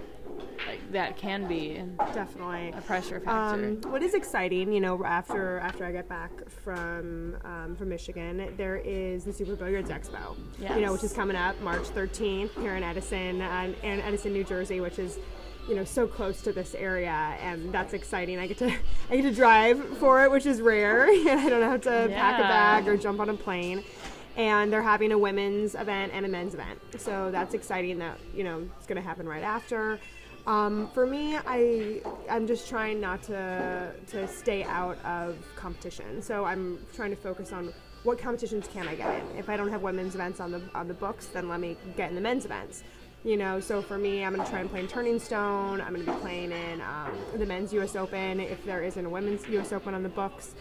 like that can be definitely a pressure factor. Um, what is exciting, you know, after after I get back from um, from Michigan, there is the Super Billiards Expo, you know, which is coming up March 13th here in Edison, uh, in Edison, New Jersey, which is you know so close to this area, and that's exciting. I get to I get to drive for it, which is rare, and I don't have to pack a bag or jump on a plane. And they're having a women's event and a men's event, so that's exciting. That you know it's going to happen right after. Um, for me, I I'm just trying not to to stay out of competition. So I'm trying to focus on what competitions can I get in. If I don't have women's events on the on the books, then let me get in the men's events. You know, so for me, I'm going to try and play in Turning Stone. I'm going to be playing in um, the men's U.S. Open if there isn't a women's U.S. Open on the books.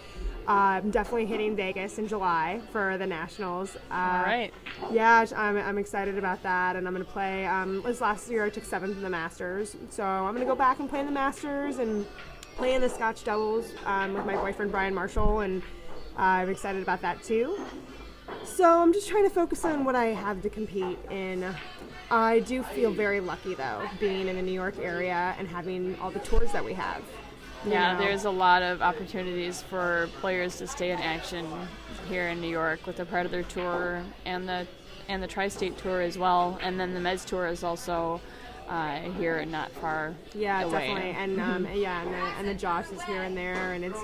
Uh, I'm definitely hitting Vegas in July for the nationals. Uh, All right. yeah, I'm, I'm excited about that, and I'm gonna play. Um, this last year I took seventh in the Masters, so I'm gonna go back and play in the Masters and play in the Scotch doubles um, with my boyfriend Brian Marshall, and uh, I'm excited about that too. So I'm just trying to focus on what I have to compete in. I do feel very lucky though, being in the New York area and having all the tours that we have. Yeah, know. there's a lot of opportunities for players to stay in action here in New York with the Predator Tour and the and the Tri-State Tour as well, and then the Meds Tour is also uh, here and not far Yeah, away. definitely, and um, yeah, and the, and the Joss is here and there, and it's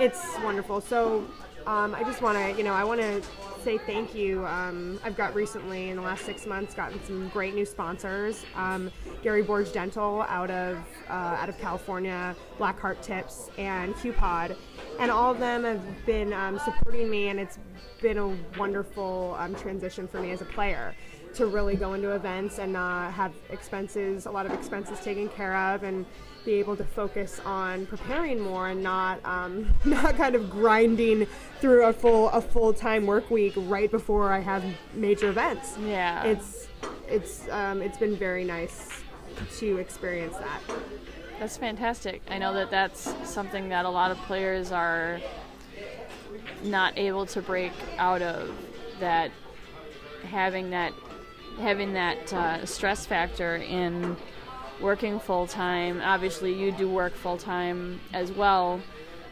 it's wonderful. So um, I just want to, you know, I want to say thank you. Um, I've got recently in the last six months gotten some great new sponsors. Um, Gary Borge Dental out of uh, out of California, Blackheart Tips, and QPod, and all of them have been um, supporting me, and it's been a wonderful um, transition for me as a player to really go into events and not have expenses, a lot of expenses taken care of, and be able to focus on preparing more and not um, not kind of grinding through a full a full time work week right before I have major events. Yeah. It's it's um, it's been very nice to experience that. That's fantastic. I know that that's something that a lot of players are not able to break out of. That having that having that uh, stress factor in working full time. Obviously, you do work full time as well.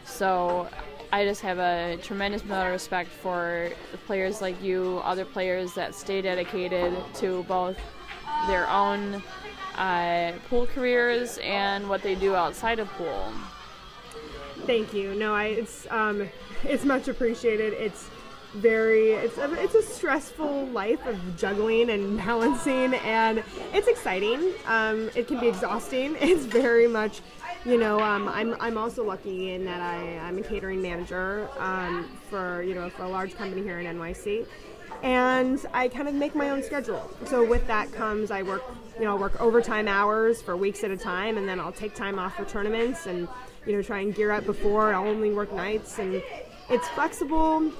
So I just have a tremendous amount of respect for players like you, other players that stay dedicated to both their own uh, pool careers and what they do outside of pool. Thank you. No, I it's um it's much appreciated. It's very it's a, it's a stressful life of juggling and balancing and it's exciting. Um, it can be exhausting. It's very much you know, um, I'm, I'm also lucky in that I, I'm a catering manager um, for you know for a large company here in NYC, and I kind of make my own schedule. So with that comes I work you know i work overtime hours for weeks at a time, and then I'll take time off for tournaments and you know try and gear up before. I'll only work nights, and it's flexible.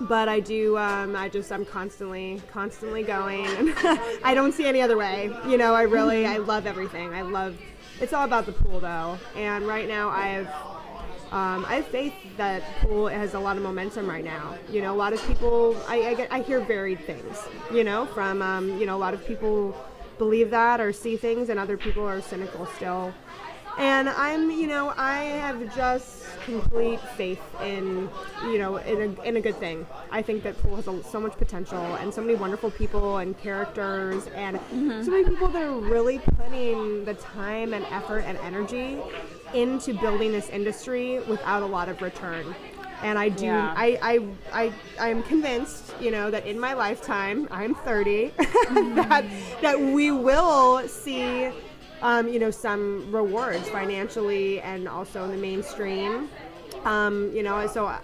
But I do. Um, I just. I'm constantly, constantly going. I don't see any other way. You know. I really. I love everything. I love. It's all about the pool, though. And right now, I have um, I have faith that pool has a lot of momentum right now. You know, a lot of people, I, I, get, I hear varied things, you know, from, um, you know, a lot of people believe that or see things, and other people are cynical still. And I'm, you know, I have just complete faith in, you know, in a, in a good thing. I think that pool has a, so much potential and so many wonderful people and characters and mm-hmm. so many people that are really putting the time and effort and energy into building this industry without a lot of return. And I do, Yeah. I, I, I, I'm convinced, you know, that in my lifetime, I'm 30, that, mm-hmm. that we will see um, you know, some rewards financially and also in the mainstream. Um, you know, so I,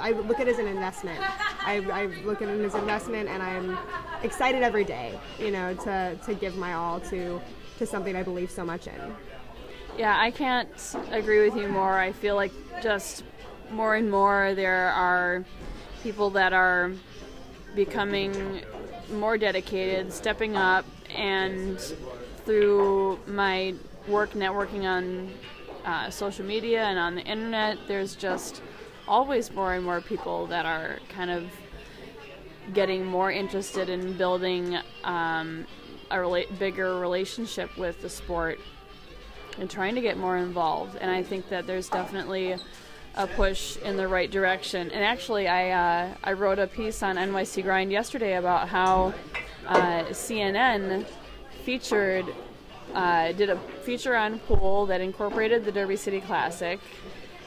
I look at it as an investment. I, I look at it as an investment, and I'm excited every day, you know, to, to give my all to to something I believe so much in. Yeah, I can't agree with you more. I feel like just more and more there are people that are becoming more dedicated, stepping up, and through my work networking on uh, social media and on the internet, there's just always more and more people that are kind of getting more interested in building um, a rela- bigger relationship with the sport and trying to get more involved. And I think that there's definitely a push in the right direction. And actually, I uh, I wrote a piece on NYC Grind yesterday about how uh, CNN featured uh, did a feature on pool that incorporated the Derby City Classic,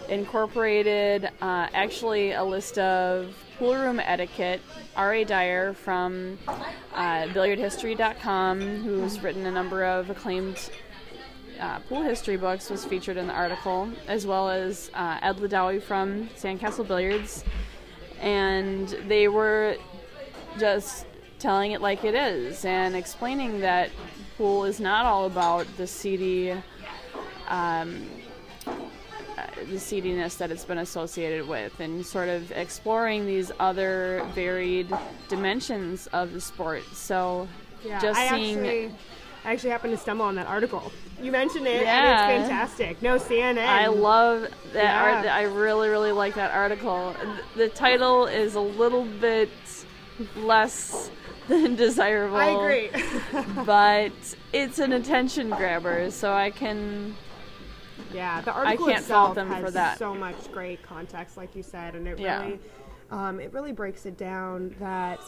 incorporated uh, actually a list of pool room etiquette. R.A. Dyer from uh, BilliardHistory.com, who's written a number of acclaimed uh, pool history books, was featured in the article, as well as uh, Ed Ladawi from Sandcastle Billiards. And they were just telling it like it is and explaining that pool is not all about the seedy um, uh, the seediness that it's been associated with and sort of exploring these other varied dimensions of the sport so Yeah, just I seeing actually, I actually happened to stumble on that article. You mentioned it, Yeah. and it's fantastic. No CNN. I love that Yeah. art. I really, really like that article. The title is a little bit less than desirable. I agree. but it's an attention grabber, so I can. Yeah, the article can't itself fault them has for that. so much great context, like you said, and it Yeah. really, um, it really breaks it down that,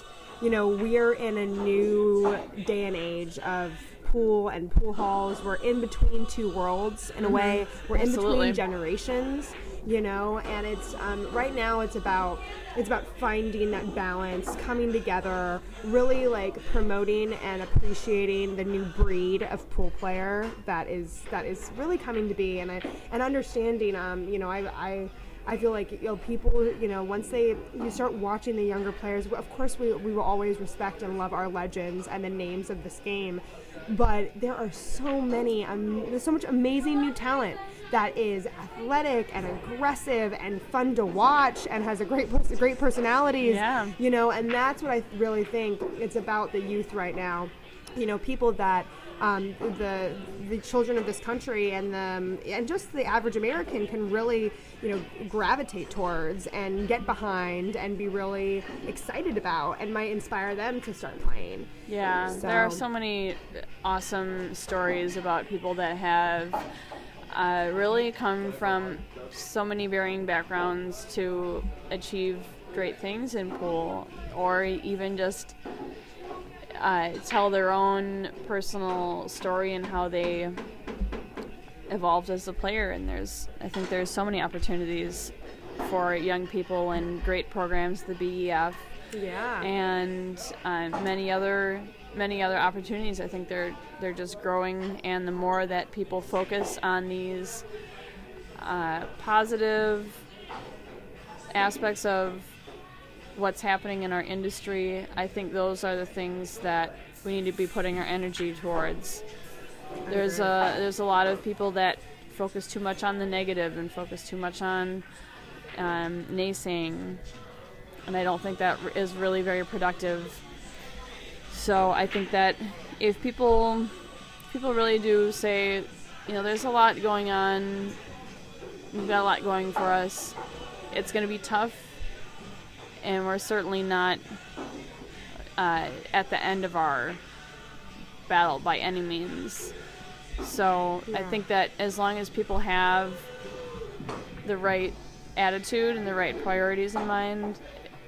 you know, we're in a new day and age of pool and pool halls. We're in between two worlds in a way. We're in Mm-hmm. Absolutely. between generations, you know, and it's um, right now it's about it's about finding that balance, coming together, really like promoting and appreciating the new breed of pool player that is that is really coming to be, and I, and understanding, um, you know, I. I I feel like you know people you know once they you start watching the younger players of course we, we will always respect and love our legends and the names of this game but there are so many um, there's so much amazing new talent that is athletic and aggressive and fun to watch and has a great great personalities Yeah. you know and that's what I really think it's about the youth right now you know people that um, the the children of this country and the and just the average American can really you know gravitate towards and get behind and be really excited about and might inspire them to start playing. Yeah, there are So- so many awesome stories about people that have uh, really come from so many varying backgrounds to achieve great things in pool, or even just uh, tell their own personal story and how they evolved as a player. And there's, I think, there's so many opportunities for young people and great programs, the BEF Yeah. and um, many other many other opportunities. I think they're they're just growing, and the more that people focus on these uh, positive aspects of what's happening in our industry, I think those are the things that we need to be putting our energy towards. There's a there's a lot of people that focus too much on the negative and focus too much on um, naysaying and I don't think that is really very productive. So I think that if people people really do say, you know, there's a lot going on, we've got a lot going for us. It's going to be tough, and we're certainly not uh, at the end of our battle by any means. So I think that as long as people have the right attitude and the right priorities in mind,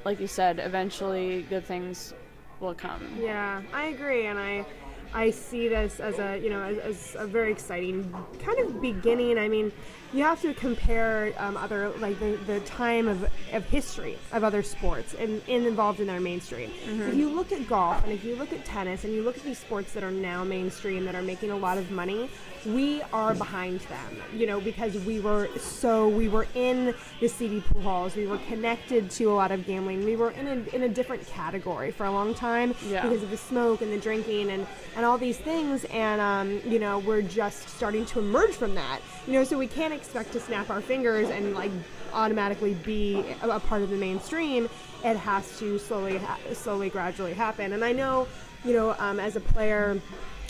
like you said, eventually good things will come. Yeah, I agree, and I, I see this as a you know as, as a very exciting kind of beginning. I mean, you have to compare um, other like the, the time of, of history of other sports and, and involved in their mainstream. If you look at golf and if you look at tennis and you look at these sports that are now mainstream that are making a lot of money, we are behind them. You know because we were so we were in the seedy pool halls. We were connected to a lot of gambling. We were in a, in a different category for a long time Yeah. because of the smoke and the drinking and, and all these things. And, um, you know, we're just starting to emerge from that. You know, so we can't expect to snap our fingers and, like, automatically be a, part of the mainstream. It has to slowly, ha- slowly, gradually happen. And I know, you know, um, as a player,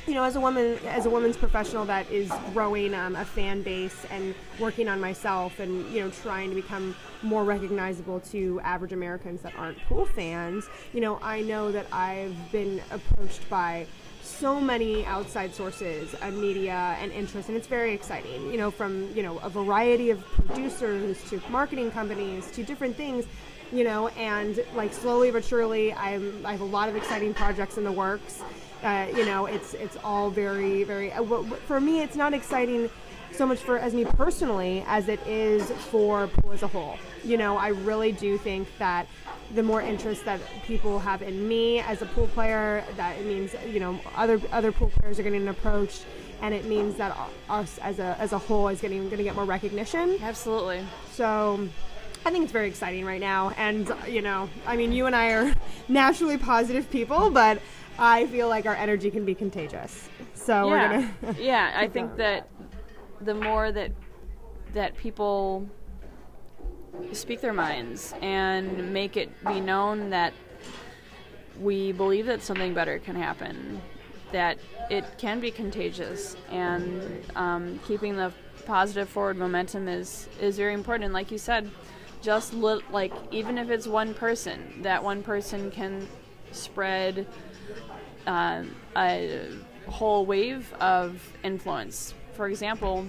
you know, as a woman, as a women's professional that is growing um, a fan base and working on myself, and you know, trying to become more recognizable to average Americans that aren't pool fans, you know, I know that I've been approached by so many outside sources and media and interest, and it's very exciting. You know, from you know a variety of producers to marketing companies to different things you know and like slowly but surely i'm i have a lot of exciting projects in the works uh, you know it's it's all very very uh, for me it's not exciting so much for as me personally as it is for pool as a whole you know i really do think that the more interest that people have in me as a pool player that it means you know other other pool players are getting approached and it means that us as a as a whole is getting going to get more recognition Absolutely. so I think it's very exciting right now. And, you know, I mean, you and I are naturally positive people, but I feel like our energy can be contagious. So yeah. we're to. yeah, I think that the more that that people speak their minds and make it be known that we believe that something better can happen, that it can be contagious, and um, keeping the positive forward momentum is is very important. Like you said, just li- like even if it's one person, that one person can spread uh, a whole wave of influence. For example,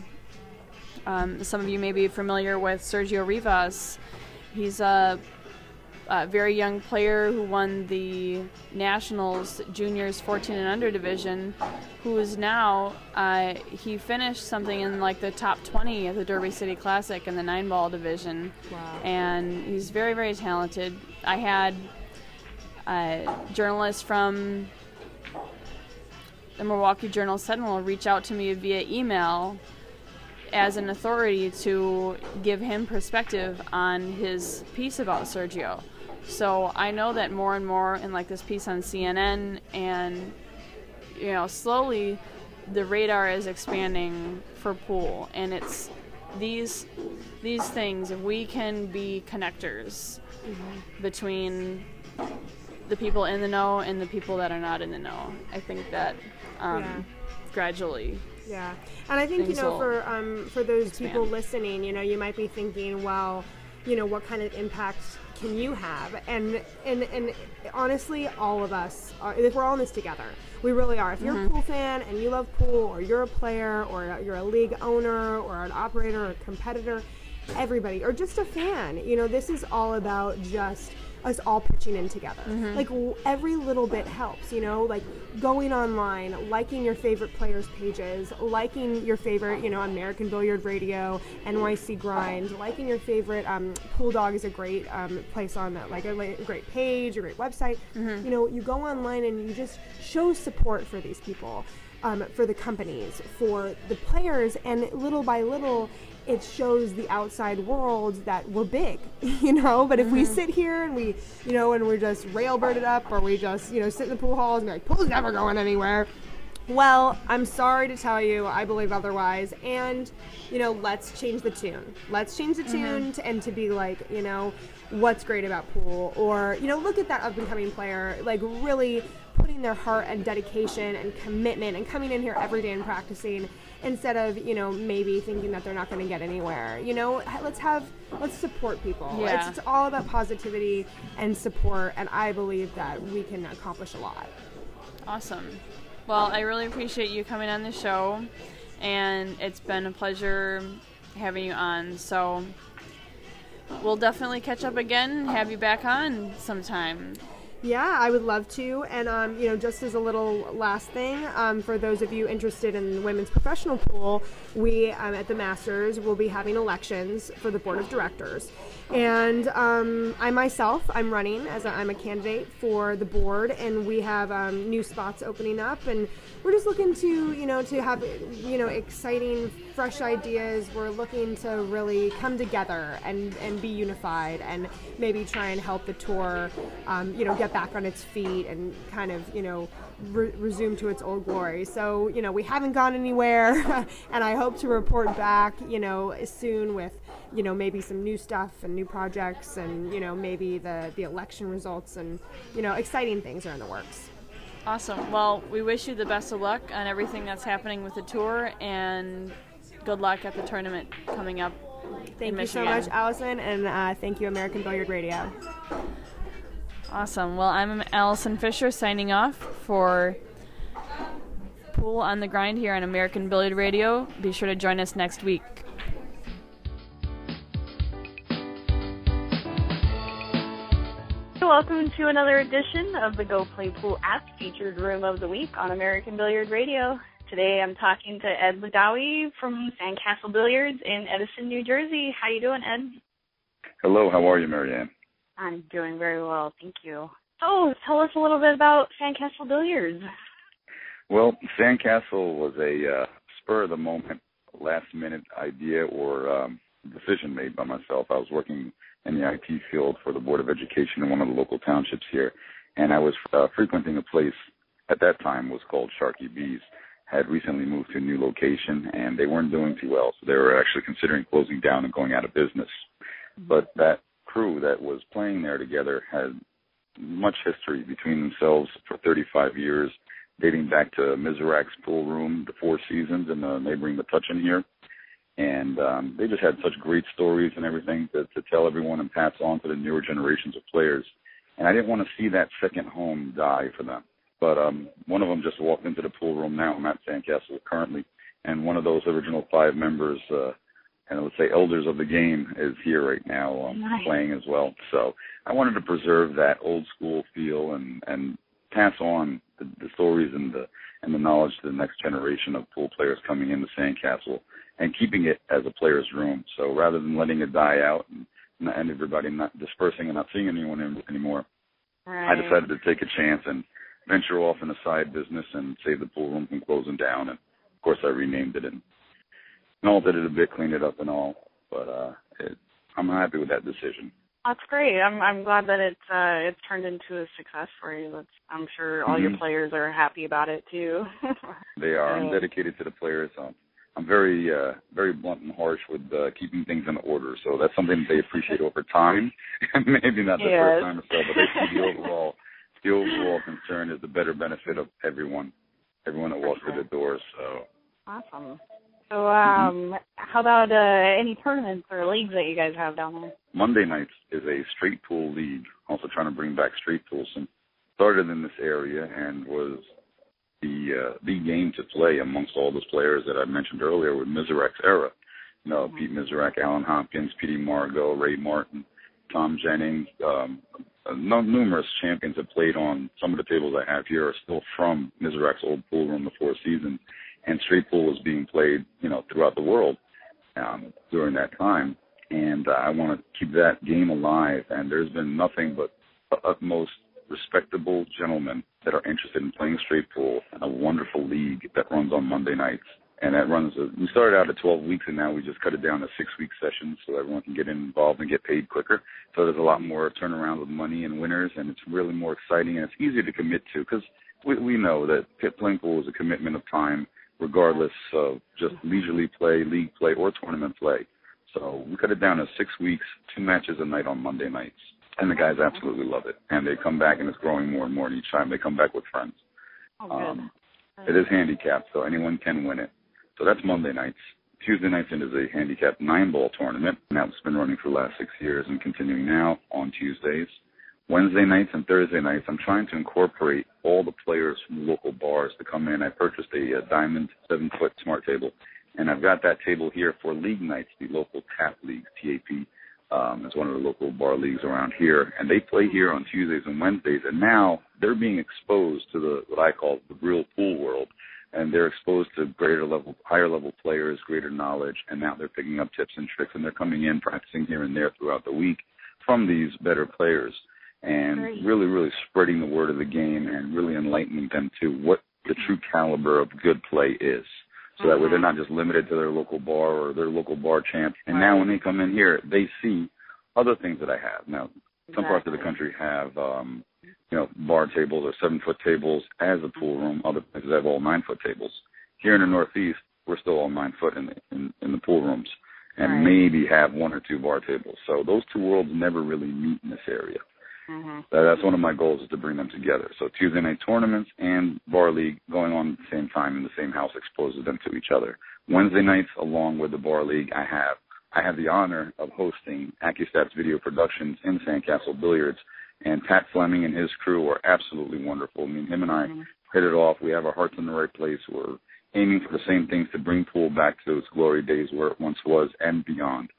um, some of you may be familiar with Sergio Rivas. He's a, a very young player who won the Nationals Juniors 14 and Under division, who is now, uh, he finished something in like the top 20 at the Derby City Classic in the nine ball division. Wow. And he's very, very talented. I had a journalist from the Milwaukee Journal Sentinel reach out to me via email as an authority to give him perspective on his piece about Sergio. So I know that more and more in like this piece on CNN and you know slowly the radar is expanding for pool and it's these these things if we can be connectors between the people in the know and the people that are not in the know. I think that um, Yeah. gradually Yeah, and I think you know for um, for those people listening, you know, you might be thinking, well, you know, what kind of impact can you have? And and and honestly, all of us, are, if we're all in this together, we really are. If you're Mm-hmm. a pool fan and you love pool, or you're a player, or you're a league owner, or an operator, or a competitor, everybody, or just a fan, you know, this is all about just us all pitching in together. Mm-hmm. Like w- every little bit helps, you know, like going online, liking your favorite players' pages, liking your favorite, you know, American Billiard Radio, NYC Grind, liking your favorite. Um, PoolDawg is a great um, place on that, like a, like a great page, a great website. You know, you go online and you just show support for these people. Um, for the companies, for the players, and little by little, it shows the outside world that we're big, you know. But if we mm-hmm. sit here and we, you know, and we're just railbirded up, or we just, you know, sit in the pool halls and be like, pool's never going anywhere. Well, I'm sorry to tell you, I believe otherwise. And, you know, let's change the tune. Let's change the mm-hmm. tune to, and to be like, you know, what's great about pool, or you know, look at that up and coming player, like really putting their heart and dedication and commitment and coming in here every day and practicing instead of you know maybe thinking that they're not going to get anywhere you know let's have let's support people Yeah. it's, it's all about positivity and support and i believe that we can accomplish a lot Awesome. Well, I really appreciate you coming on the show, and it's been a pleasure having you on. So we'll definitely catch up again, have you back on sometime. Yeah, I would love to. And, um, you know, just as a little last thing, um, for those of you interested in women's professional pool, we um, at the Masters will be having elections for the board of directors. And um, I myself, I'm running as I'm a candidate for the board, and we have um, new spots opening up. And we're just looking to, you know, to have, you know, exciting, fresh ideas. We're looking to really come together and, and be unified and maybe try and help the tour, um, you know, get back on its feet and kind of, you know, re- resume to its old glory. So, you know, we haven't gone anywhere, and I hope to report back, you know, soon with, you know, maybe some new stuff and new projects and, you know, maybe the, the election results and, you know, exciting things are in the works. Awesome. Well, we wish you the best of luck on everything that's happening with the tour, and good luck at the tournament coming up. Thank you so much, Allison, and uh, thank you, American Billiard Radio. Awesome. Well, I'm Allison Fisher signing off for Pool on the Grind here on American Billiard Radio. Be sure to join us next week. Welcome to another edition of the Go Play Pool app featured room of the week on American Billiard Radio. Today I'm talking to Ed Ladawi from Sandcastle Billiards in Edison, New Jersey. How you doing, Ed? Hello, how are you, Marianne? I'm doing very well, thank you. Oh, tell us a little bit about Sandcastle Billiards. Well, Sandcastle was a uh, spur of the moment, last minute idea or um, decision made by myself. I was working in the IT field for the Board of Education in one of the local townships here, and I was uh, frequenting a place at that time was called Sharky Bees. Had recently moved to a new location, and they weren't doing too well, so they were actually considering closing down and going out of business. But that crew that was playing there together had much history between themselves for 35 years, dating back to Mizerak's pool room, the Four Seasons, and the neighboring Metuchen here. And um, they just had such great stories and everything to, to tell everyone and pass on to the newer generations of players. And I didn't want to see that second home die for them. But um, one of them just walked into the pool room now. I'm Sandcastle currently, and one of those original five members, uh, and let's say elders of the game, is here right now um, Nice. playing as well. So I wanted to preserve that old school feel and and pass on the, the stories and the and the knowledge to the next generation of pool players coming into Sandcastle and keeping it as a player's room. So rather than letting it die out and, and everybody not dispersing and not seeing anyone in, anymore, I decided to take a chance and venture off in a side business and save the pool room from closing down. And of course, I renamed it and, and altered it a bit, cleaned it up and all. But uh, it, I'm happy with that decision. That's great. I'm I'm glad that it's uh it's turned into a success for you. That's I'm sure all your Mhm. players are happy about it too. They are. I'm dedicated to the players. Um, I'm very, uh, very blunt and harsh with uh, keeping things in order. So that's something that they appreciate over time. Maybe not the Yes. first time or so, but they see the overall, the overall concern is the better benefit of everyone, everyone that walks through the doors. So awesome. So um how about uh any tournaments or leagues that you guys have down there? Monday nights is a straight pool league. Also trying to bring back straight pools. And started in this area and was the uh, the game to play amongst all those players that I mentioned earlier with Mizerak's era. You know, Pete Mizerak, Allen Hopkins, Petey Margo, Ray Martin, Tom Jennings, um, uh, numerous champions that played on some of the tables I have here are still from Mizerak's old pool room, the Four Seasons, and straight pool was being played, you know, throughout the world um, during that time. And uh, I want to keep that game alive. And there's been nothing but the utmost respectable gentlemen that are interested in playing straight pool in a wonderful league that runs on Monday nights. And that runs, uh, we started out at 12 weeks and now we just cut it down to six week sessions so everyone can get involved and get paid quicker. So there's a lot more turnaround with money and winners and it's really more exciting and it's easier to commit to because we, we know that pit playing pool is a commitment of time regardless of just leisurely play, league play, or tournament play. So we cut it down to six weeks, two matches a night on Monday nights. And the guys absolutely love it. And they come back and it's growing more and more each time they come back with friends. Oh. Um, it is handicapped, so anyone can win it. So that's Monday nights. Tuesday nights it is a handicap nine ball tournament, and that's been running for the last six years and continuing now on Tuesdays. Wednesday nights and Thursday nights, I'm trying to incorporate all the players from local bars to come in. I purchased a, uh diamond seven foot smart table, and I've got that table here for league nights, the local tap leagues, TAP Um, it's one of the local bar leagues around here, and they play here on Tuesdays and Wednesdays. And now they're being exposed to the what I call the real pool world, and they're exposed to greater level, higher level players, greater knowledge, and now they're picking up tips and tricks, and they're coming in practicing here and there throughout the week from these better players, and Great. really, really spreading the word of the game and really enlightening them to what the true caliber of good play is. So that way they're not just limited to their local bar or their local bar champ. And now when they come in here, they see other things that I have. Now, some parts of the country have, um, you know, bar tables or seven foot tables as a pool room. Other places have all nine foot tables. Here in the Northeast, we're still all nine foot in the in, in the pool rooms, and Right. maybe have one or two bar tables. So those two worlds never really meet in this area. Mm-hmm. That- That's one of my goals is to bring them together. So Tuesday night tournaments and bar league going on at the same time in the same house exposes them to each other. Wednesday nights, along with the bar league, I have I have the honor of hosting AccuStats Video Productions in Sandcastle Billiards, and Pat Fleming and his crew are absolutely wonderful. I mean, him and I hit it off. We have our hearts in the right place. We're aiming for the same things to bring pool back to its glory days where it once was and beyond.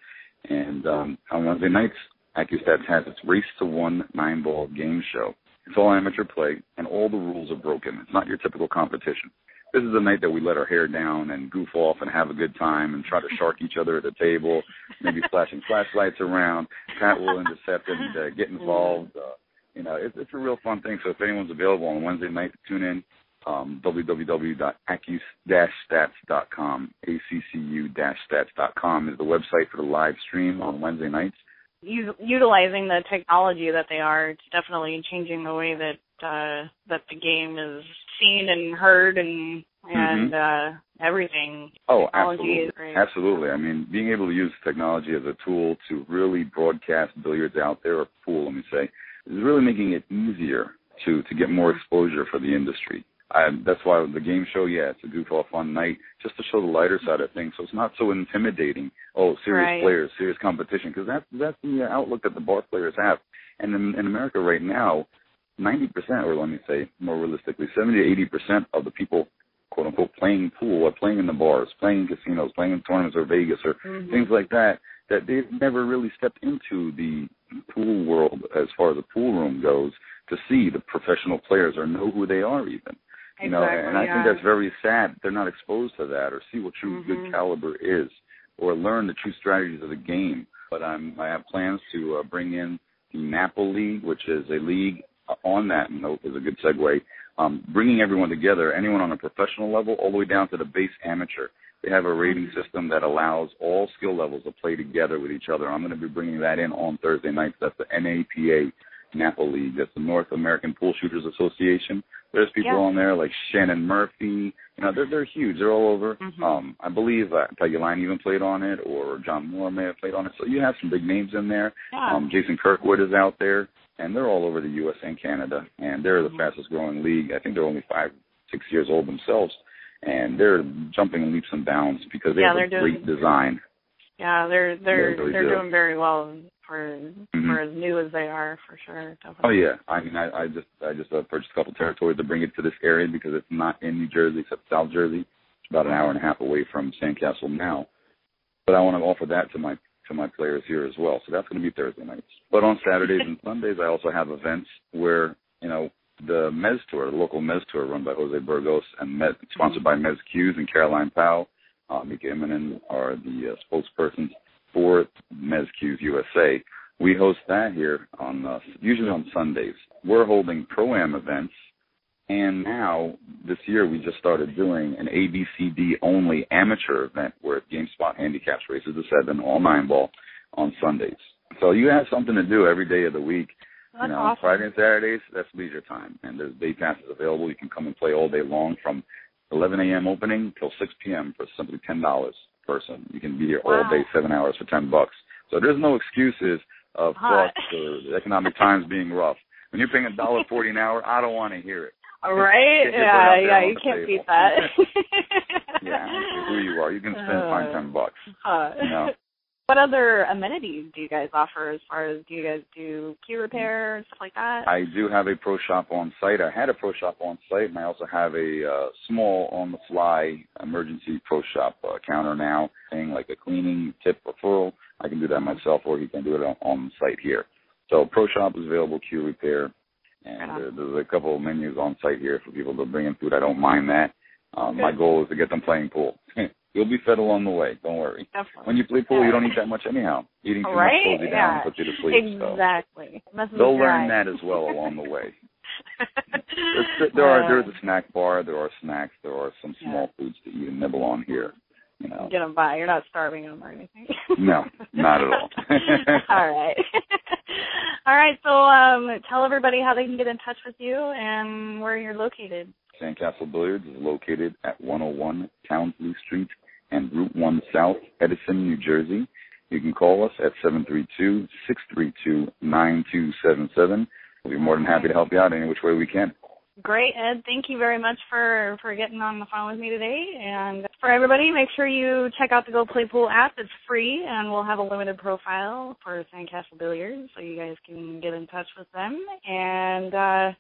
And um, on Wednesday nights, AccuStats has its Race to One nine ball game show. It's all amateur play, and all the rules are broken. It's not your typical competition. This is the night that we let our hair down and goof off and have a good time and try to shark each other at the table, maybe flashing flashlights around. Pat will intercept and uh, get involved. Uh, you know, it's, it's a real fun thing. So if anyone's available on Wednesday night, tune in. Um, www.accu-stats.com, accu-stats.com is the website for the live stream on Wednesday nights. U- utilizing the technology that they are, it's definitely changing the way that uh, that the game is seen and heard and and uh, everything. Oh, Technology absolutely. is great. Absolutely. I mean, being able to use technology as a tool to really broadcast billiards out there, or pool, let me say, is really making it easier to to get more exposure for the industry. I, that's why the game show, yeah, it's a goof off fun night, just to show the lighter side of things. So it's not so intimidating. Oh, serious Right. players, serious competition, because that's that's the outlook that the bar players have. And in, in America right now, 90%, or let me say more realistically, 70 to 80% of the people, quote unquote, playing pool or playing in the bars, playing in casinos, playing in tournaments or Vegas or mm-hmm. things like that, that they've never really stepped into the pool world as far as the pool room goes to see the professional players or know who they are even. You know, Exactly, and I yeah. think that's very sad. They're not exposed to that or see what true Mhm. good caliber is or learn the true strategies of the game. But I'm, I have plans to uh, bring in the Napa League, which is a league uh, on that note is a good segue. Um, bringing everyone together, anyone on a professional level, all the way down to the base amateur. They have a rating system that allows all skill levels to play together with each other. I'm going to be bringing that in on Thursday nights. That's the NAPA Napa League. That's the North American Pool Shooters Association. There's people Yeah. on there like Shannon Murphy. You know, they're they're huge. They're all over. Mhm. Um, I believe uh, Peggy Line even played on it, or John Moore may have played on it. So you have some big names in there. Yeah. Um, Jason Kirkwood is out there, and they're all over the U.S. and Canada, and they're the Mhm. fastest growing league. I think they're only five, six years old themselves, and they're jumping leaps and bounds because they Yeah, have a great doing- design. yeah, they're they're They really they're doing very well for Mhm. for as new as they are, for sure. Oh yeah, I mean, I, I just I just uh, purchased a couple territories to bring it to this area because it's not in New Jersey, except South Jersey. It's about an hour and a half away from Sandcastle now. But I want to offer that to my to my players here as well. So that's going to be Thursday nights. But on Saturdays and Sundays, I also have events where you know the Mezz Tour, the local Mezz Tour, run by Jose Burgos and Mezz, sponsored by Mezz Cues and Caroline Powell. Uh, Mika Immonen are the uh, spokespersons for Mezz Cues USA. We host that here on uh, usually on Sundays. We're holding pro-am events, and now this year we just started doing an ABCD only amateur event where GameSpot handicaps races to seven, all nine ball, on Sundays. So you have something to do every day of the week. That's you know, awesome. Friday and Saturdays, that's leisure time, and there's day passes available. You can come and play all day long from 11 a.m. opening till 6 p.m. for simply ten dollars person. You can be here all day, seven hours for ten bucks. So there's no excuses of Hot. or the economic times being rough. When you're paying a dollar forty an hour, I don't want to hear it. All right. Get Yeah, foot out there yeah, you can't table. beat that. Yeah, I don't care who you are, you can spend Uh, five ten bucks. Uh, You know. What other amenities do you guys offer as far as do you guys do key repair and stuff like that? I do have a pro shop on site. I had a pro shop on site, and I also have a uh, small on the fly emergency pro shop uh, counter now, thing like a cleaning tip referral. I can do that myself, or he can do it on, on site here. So pro shop is available, cue repair, and uh, there's a couple of menus on site here for people to bring in food. I don't mind that. Um, My goal is to get them playing pool. You'll be fed along the way. Don't worry. Definitely. When you play pool, you don't eat that much anyhow. Eating too right? much pulls you down yeah. and puts you to sleep. So Exactly. Messes they'll learn that as well along the way. There are there's a snack bar, there are snacks, there are some small foods that you and nibble on here. You know, Get them by. You're not starving them or anything. no, not at all. all right. all right. So um, tell everybody how they can get in touch with you and where you're located. Sandcastle Billiards is located at 101 Townsley Street and Route 1 South, Edison, New Jersey. You can call us at 732-632-9277. We'll be more than happy to help you out any which way we can. Great, Ed. Thank you very much for for getting on the phone with me today. And for everybody, make sure you check out the Go Play Pool app. It's free, and we'll have a limited profile for Sandcastle Billiards, so you guys can get in touch with them. And uh,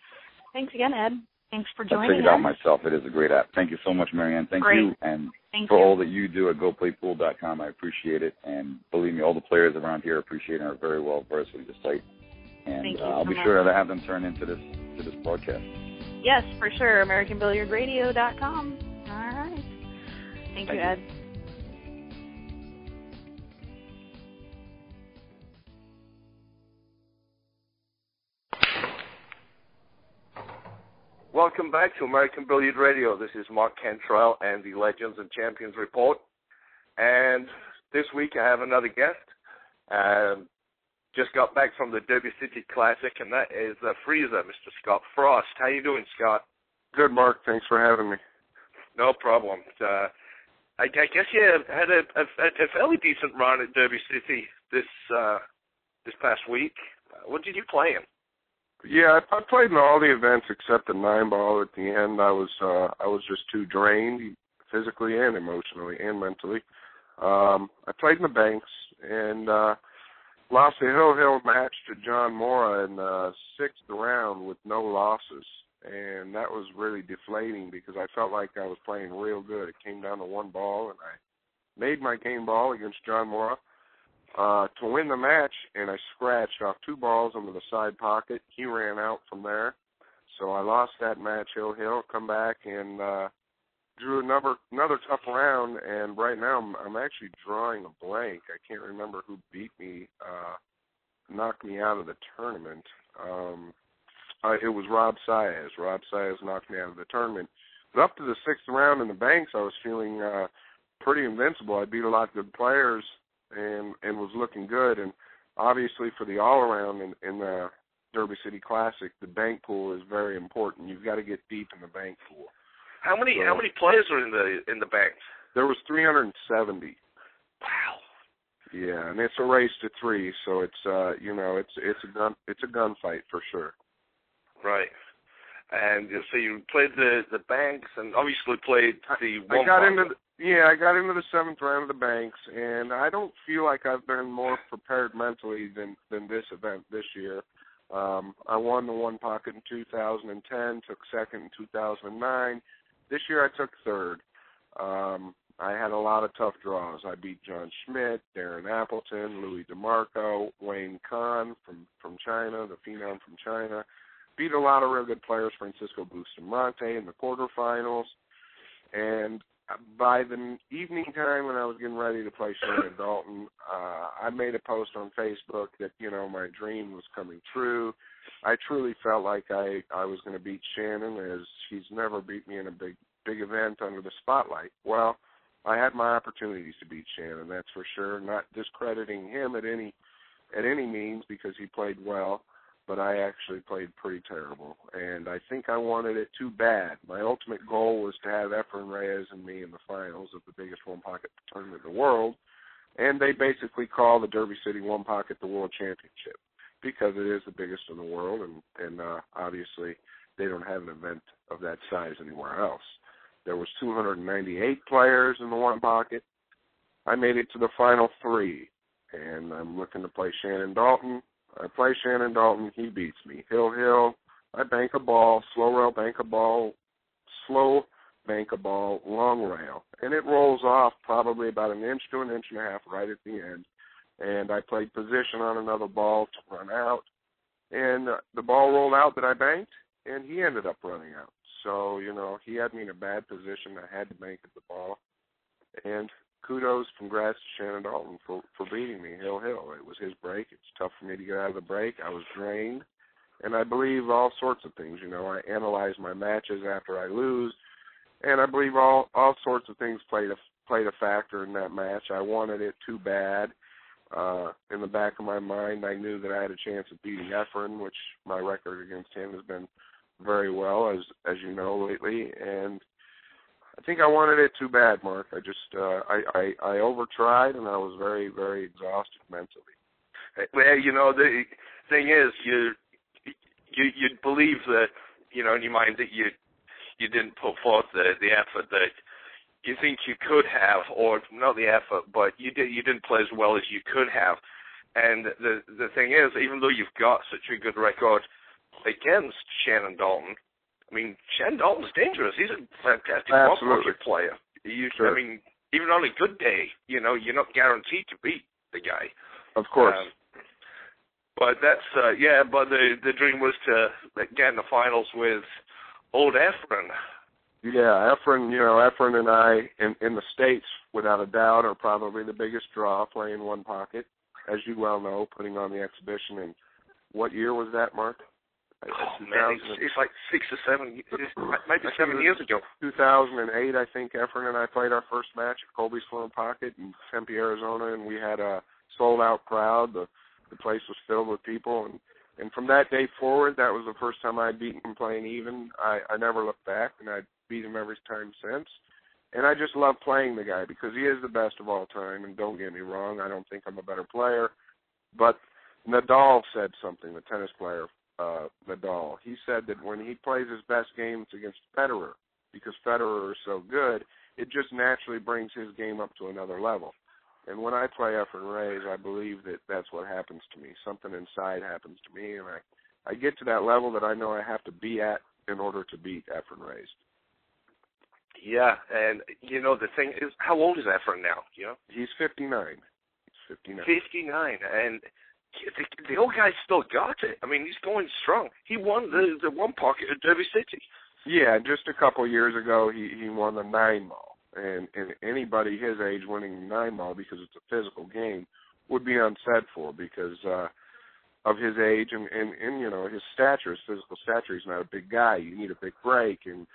thanks again, Ed. Thanks for I joining figured out myself. It is a great app. Thank you so much, Marianne. Thank Great. you. And Thank for you. all that you do at GoPlayPool.com, I appreciate it. And believe me, all the players around here appreciate and are very well versed with the site. And Thank you uh, I'll so be much. sure to have them turn into this to this broadcast. Yes, for sure. AmericanBilliardRadio.com. All right. Thank, Thank you, you. Welcome back to American Billiard Radio. This is Mark Cantrell and the Legends and Champions Report. And this week I have another guest. Um, just got back from the Derby City Classic, and that is uh, Freezer, Mr. Scott Frost. How you doing, Scott? Good, Mark. Thanks for having me. No problem. Uh, I, I guess you had a, a, a fairly decent run at Derby City this uh, this past week. What did you play in? Yeah, I, played in all the events except the nine ball at the end. I was uh I was just too drained physically and emotionally and mentally. Um I played in the banks and uh lost a hill hill match to John Morra in the sixth round with no losses. And that was really deflating because I felt like I was playing real good. It came down to one ball and I made my game ball against John Morra uh, to win the match, and I scratched off two balls into the side pocket. He ran out from there, so I lost that match. Hill Hill come back and uh, drew another another tough round. And right now, I'm, I'm actually drawing a blank. I can't remember who beat me, uh, knocked me out of the tournament. Um, uh, it was Rob Saez. Rob Saez knocked me out of the tournament. But up to the sixth round in the banks, I was feeling uh, pretty invincible. I beat a lot of good players and and was looking good. And obviously for the all around in, in the Derby City Classic, the bank pool is very important. You've got to get deep in the bank pool. How many So- how many players are in the in the bank? There was 370. Wow. Yeah, and it's a race to three, so it's uh you know it's it's a gun it's a gunfight for sure. Right. And so you played the the banks, and obviously played the I got into the, yeah, I got into the seventh round of the banks, and I don't feel like I've been more prepared mentally than than this event this year. Um, I won the one pocket in 2010, took second in 2009. This year I took third. Um, I had a lot of tough draws. I beat John Schmidt, Darren Appleton, Louis DeMarco, Wayne Kahn from from China, the phenom from China. Beat a lot of real good players, Francisco Bustamante in the quarterfinals. And by the evening time when I was getting ready to play Shannon Daulton, uh, I made a post on Facebook that you know my dream was coming true. I truly felt like I I was going to beat Shannon, as he's never beat me in a big big event under the spotlight. Well, I had my opportunities to beat Shannon, that's for sure. Not discrediting him at any at any means because he played well, but I actually played pretty terrible, and I think I wanted it too bad. My ultimate goal was to have Efren Reyes and me in the finals of the biggest one pocket tournament in the world, and they basically call the Derby City One Pocket the World Championship because it is the biggest in the world, and and uh, obviously they don't have an event of that size anywhere else. There was 298 players in the one pocket. I made it to the final three, and I'm looking to play Shannon Daulton. I play Shannon Daulton, he beats me. Hill Hill, I bank a ball, slow rail bank a ball, slow bank a ball, long rail, and it rolls off probably about an inch to an inch and a half right at the end. And I played position on another ball to run out, and the ball rolled out that I banked, and he ended up running out. So you know he had me in a bad position. I had to bank at the ball, and kudos, congrats to Shannon Daulton for for beating me hill hill. It was his break. It's tough for me to get out of the break. I was drained, and I believe all sorts of things. You know, I analyze my matches after I lose, and I believe all all sorts of things played a played a factor in that match. I wanted it too bad. Uh, in the back of my mind, I knew that I had a chance of beating Efren, which my record against him has been very well, as as you know lately, and I think I wanted it too bad, Mark. I just uh, I, I I overtried and I was very very exhausted mentally. Well, you know the thing is, you you you believe that you know in your mind that you you didn't put forth the the effort that you think you could have, or not the effort, but you did you didn't play as well as you could have. And the the thing is, even though you've got such a good record against Shannon Daulton, I mean, Shannon Daulton's dangerous. He's a fantastic ball Absolutely. player. You, Sure. I mean, even on a good day, you know, you're not guaranteed to beat the guy. Of course. Um, but that's uh, yeah. But the the dream was to get in the finals with old Efren. Yeah, Efren, you know, Efren and I in in the states, without a doubt, are probably the biggest draw playing one pocket, as you well know, putting on the exhibition. And what year was that, Mark? Oh man, it's, it's like six or seven, maybe seven years ago. 2008, I think Efren and I played our first match at Coley's Corner Pocket in Tempe, Arizona, and we had a sold out crowd. The the place was filled with people, and and from that day forward, that was the first time I'd beaten him playing even. I I never looked back, and I beat him every time since. And I just love playing the guy because he is the best of all time. And don't get me wrong, I don't think I'm a better player, but Nadal said something. The tennis player uh, Nadal. He said that when he plays his best games against Federer, because Federer is so good, it just naturally brings his game up to another level. And when I play Efren Reyes, I believe that that's what happens to me. Something inside happens to me, and I I get to that level that I know I have to be at in order to beat Efren Reyes. Yeah, and you know the thing is, how old is Efren now? You know, He's 59. He's 59. fifty nine, and the, the old guy's still got it. I mean, he's going strong. He won the the one pocket at Derby City. Yeah, just a couple years ago, he he won the nine ball, and and anybody his age winning the nine ball because it's a physical game would be unsaid for because uh of his age and and and you know his stature, his physical stature. He's not a big guy. You need a big break, and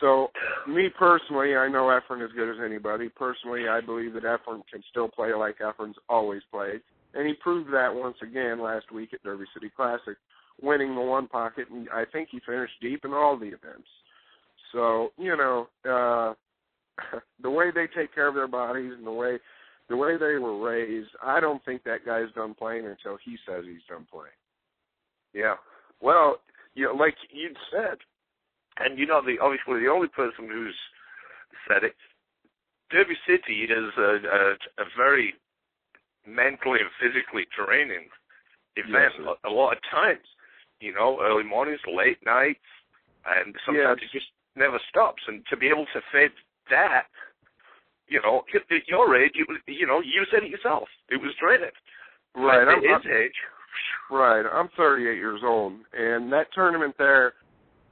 so me personally, I know Efren as good as anybody. Personally, I believe that Efren can still play like Efren's always played, and he proved that once again last week at Derby City Classic, winning the one pocket, and I think he finished deep in all the events. So you know, uh, the way they take care of their bodies and the way the way they were raised, I don't think that guy's done playing until he says he's done playing. Yeah. Well, you know, like you'd said, and you know, the obviously the only person who's said it. Derby City is a, a, a very mentally and physically draining event. Yes, a, a lot of times, you know, early mornings, late nights, and sometimes Yes. it just never stops. And to be able to fit that, you know, at your age, you you know, you said it yourself. It was draining. Right. At I'm, his I'm, age. Right. I'm 38 years old, and that tournament there,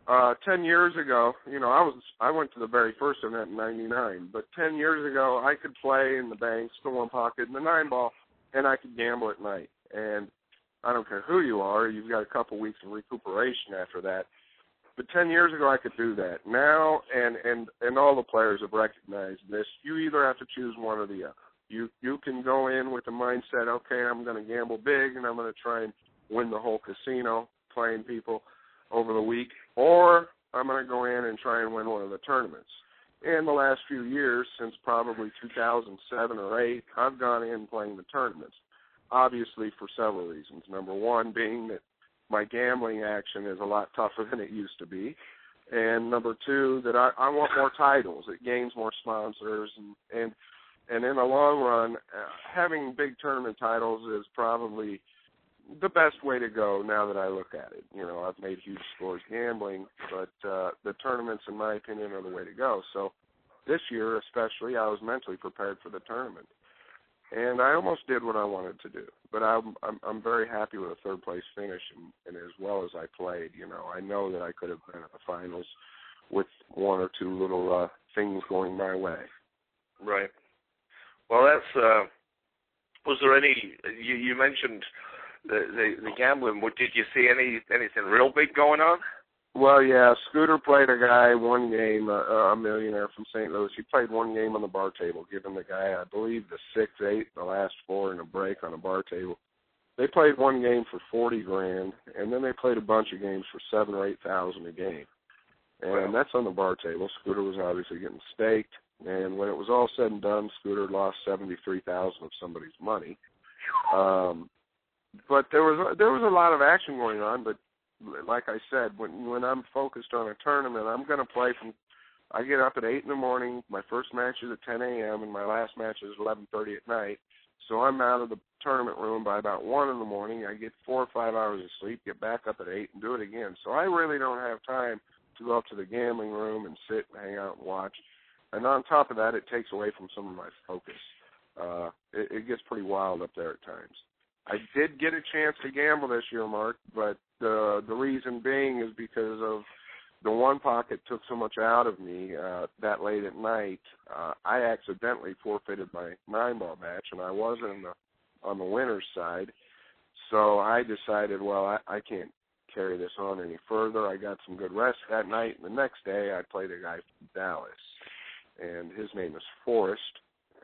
uh, 10 years ago, you know, I was I went to the very first event in '99, but 10 years ago, I could play in the banks, the one pocket, and the nine ball, and I could gamble at night. And I don't care who you are, you've got a couple weeks of recuperation after that. But 10 years ago, I could do that. Now, and and and all the players have recognized this. You either have to choose one or the other. You you can go in with the mindset, okay, I'm going to gamble big and I'm going to try and win the whole casino playing people over the week, or I'm going to go in and try and win one of the tournaments. In the last few years, since probably 2007 or 8, I've gone in playing the tournaments. Obviously, for several reasons. Number one being that my gambling action is a lot tougher than it used to be. And number two, that I, I want more titles. It gains more sponsors and and and in the long run, uh, having big tournament titles is probably the best way to go now that I look at it. You know, I've made huge scores gambling, but uh, the tournaments, in my opinion, are the way to go. So this year, especially, I was mentally prepared for the tournament, and I almost did what I wanted to do. But I'm I'm, I'm very happy with a third place finish, and, and as well as I played, you know, I know that I could have been at the finals with one or two little uh, things going my way. Right. Well, that's. Uh, was there any? You, you mentioned the, the the gambling. What did you see any anything real big going on? Well, yeah, Scooter played a guy one game, uh, a millionaire from St. Louis. He played one game on the bar table, giving the guy, I believe, the six, eight, the last four, and a break on a bar table. They played one game for forty grand, and then they played a bunch of games for seven or eight thousand a game. And that's on the bar table. Scooter was obviously getting staked, and when it was all said and done, Scooter lost seventy three thousand of somebody's money. Um, but there was there was a lot of action going on. But like I said, when when I'm focused on a tournament, I'm going to play from. I get up at eight in the morning. My first match is at 10 a.m. and my last match is 11:30 at night. So I'm out of the tournament room by about one in the morning. I get four or five hours of sleep, get back up at eight, and do it again. So I really don't have time to go up to the gambling room and sit and hang out and watch. And on top of that, it takes away from some of my focus. Uh, it, it gets pretty wild up there at times. I did get a chance to gamble this year, Mark, but uh, the reason being is because of the one pocket took so much out of me uh, that late at night. Uh, I accidentally forfeited my nine ball match, and I was in the on the winner's side. So I decided, well, I, I can't carry this on any further. I got some good rest that night, and the next day I played a guy from Dallas, and his name is Forrest.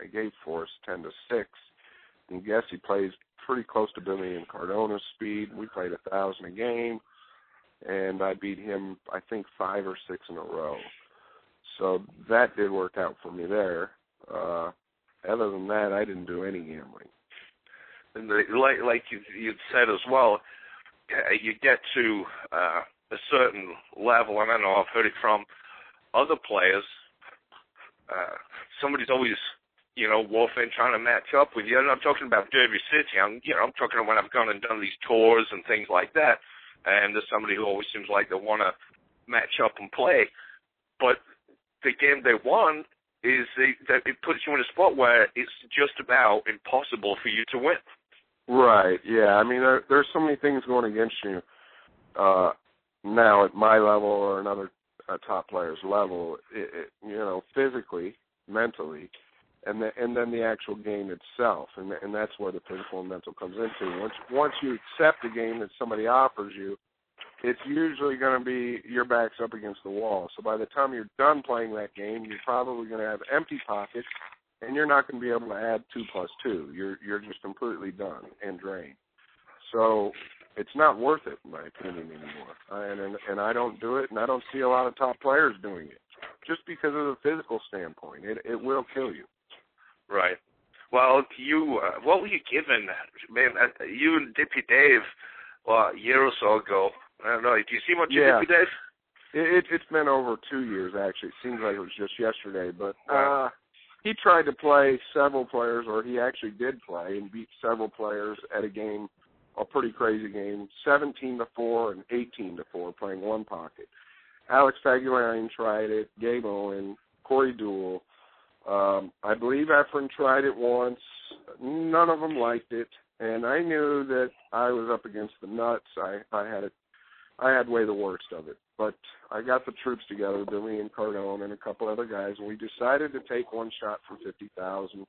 I gave Forrest ten to six, and guess he plays pretty close to Billy Incardona's speed. We played a thousand a game, and I beat him I think five or six in a row. So that did work out for me there. Uh, other than that, I didn't do any gambling. And the, like like you you'd said as well, uh, you get to uh, a certain level, and I know I've heard it from other players. Uh, somebody's always, you know, wolfing, trying to match up with you. And I'm talking about Derby City. I'm, you know, I'm talking about when I've gone and done these tours and things like that. And there's somebody who always seems like they want to match up and play, but the game they won is that it puts you in a spot where it's just about impossible for you to win. Right. Yeah. I mean, there, there's so many things going against you uh, now at my level or another uh, top player's level. It, it, you know, physically, mentally, and the, and then the actual game itself, and and that's where the physical and mental comes into. Once once you accept the game that somebody offers you, it's usually going to be your back's up against the wall. So by the time you're done playing that game, you're probably going to have empty pockets and you're not going to be able to add two plus two. You're you're just completely done and drained. So it's not worth it, in my opinion, anymore. And, and and I don't do it, and I don't see a lot of top players doing it, just because of the physical standpoint. It it will kill you. Right. Well, you uh, what were you given, man? Uh, you and Dippy Dave, well, a year or so ago. I don't know. Do you see much Yeah. of Dippy Dave? It, it it's been over two years actually. It seems like it was just yesterday, but uh he tried to play several players, or he actually did play and beat several players at a game, a pretty crazy game, 17 to four and 18 to four, playing one pocket. Alex Pagulayan tried it, Gabe Owen, Corey Deuel. Um, I believe Efren tried it once. None of them liked it, and I knew that I was up against the nuts. I I had it. I had way the worst of it. But I got the troops together, Billy Incardona and a couple other guys, and we decided to take one shot for fifty thousand,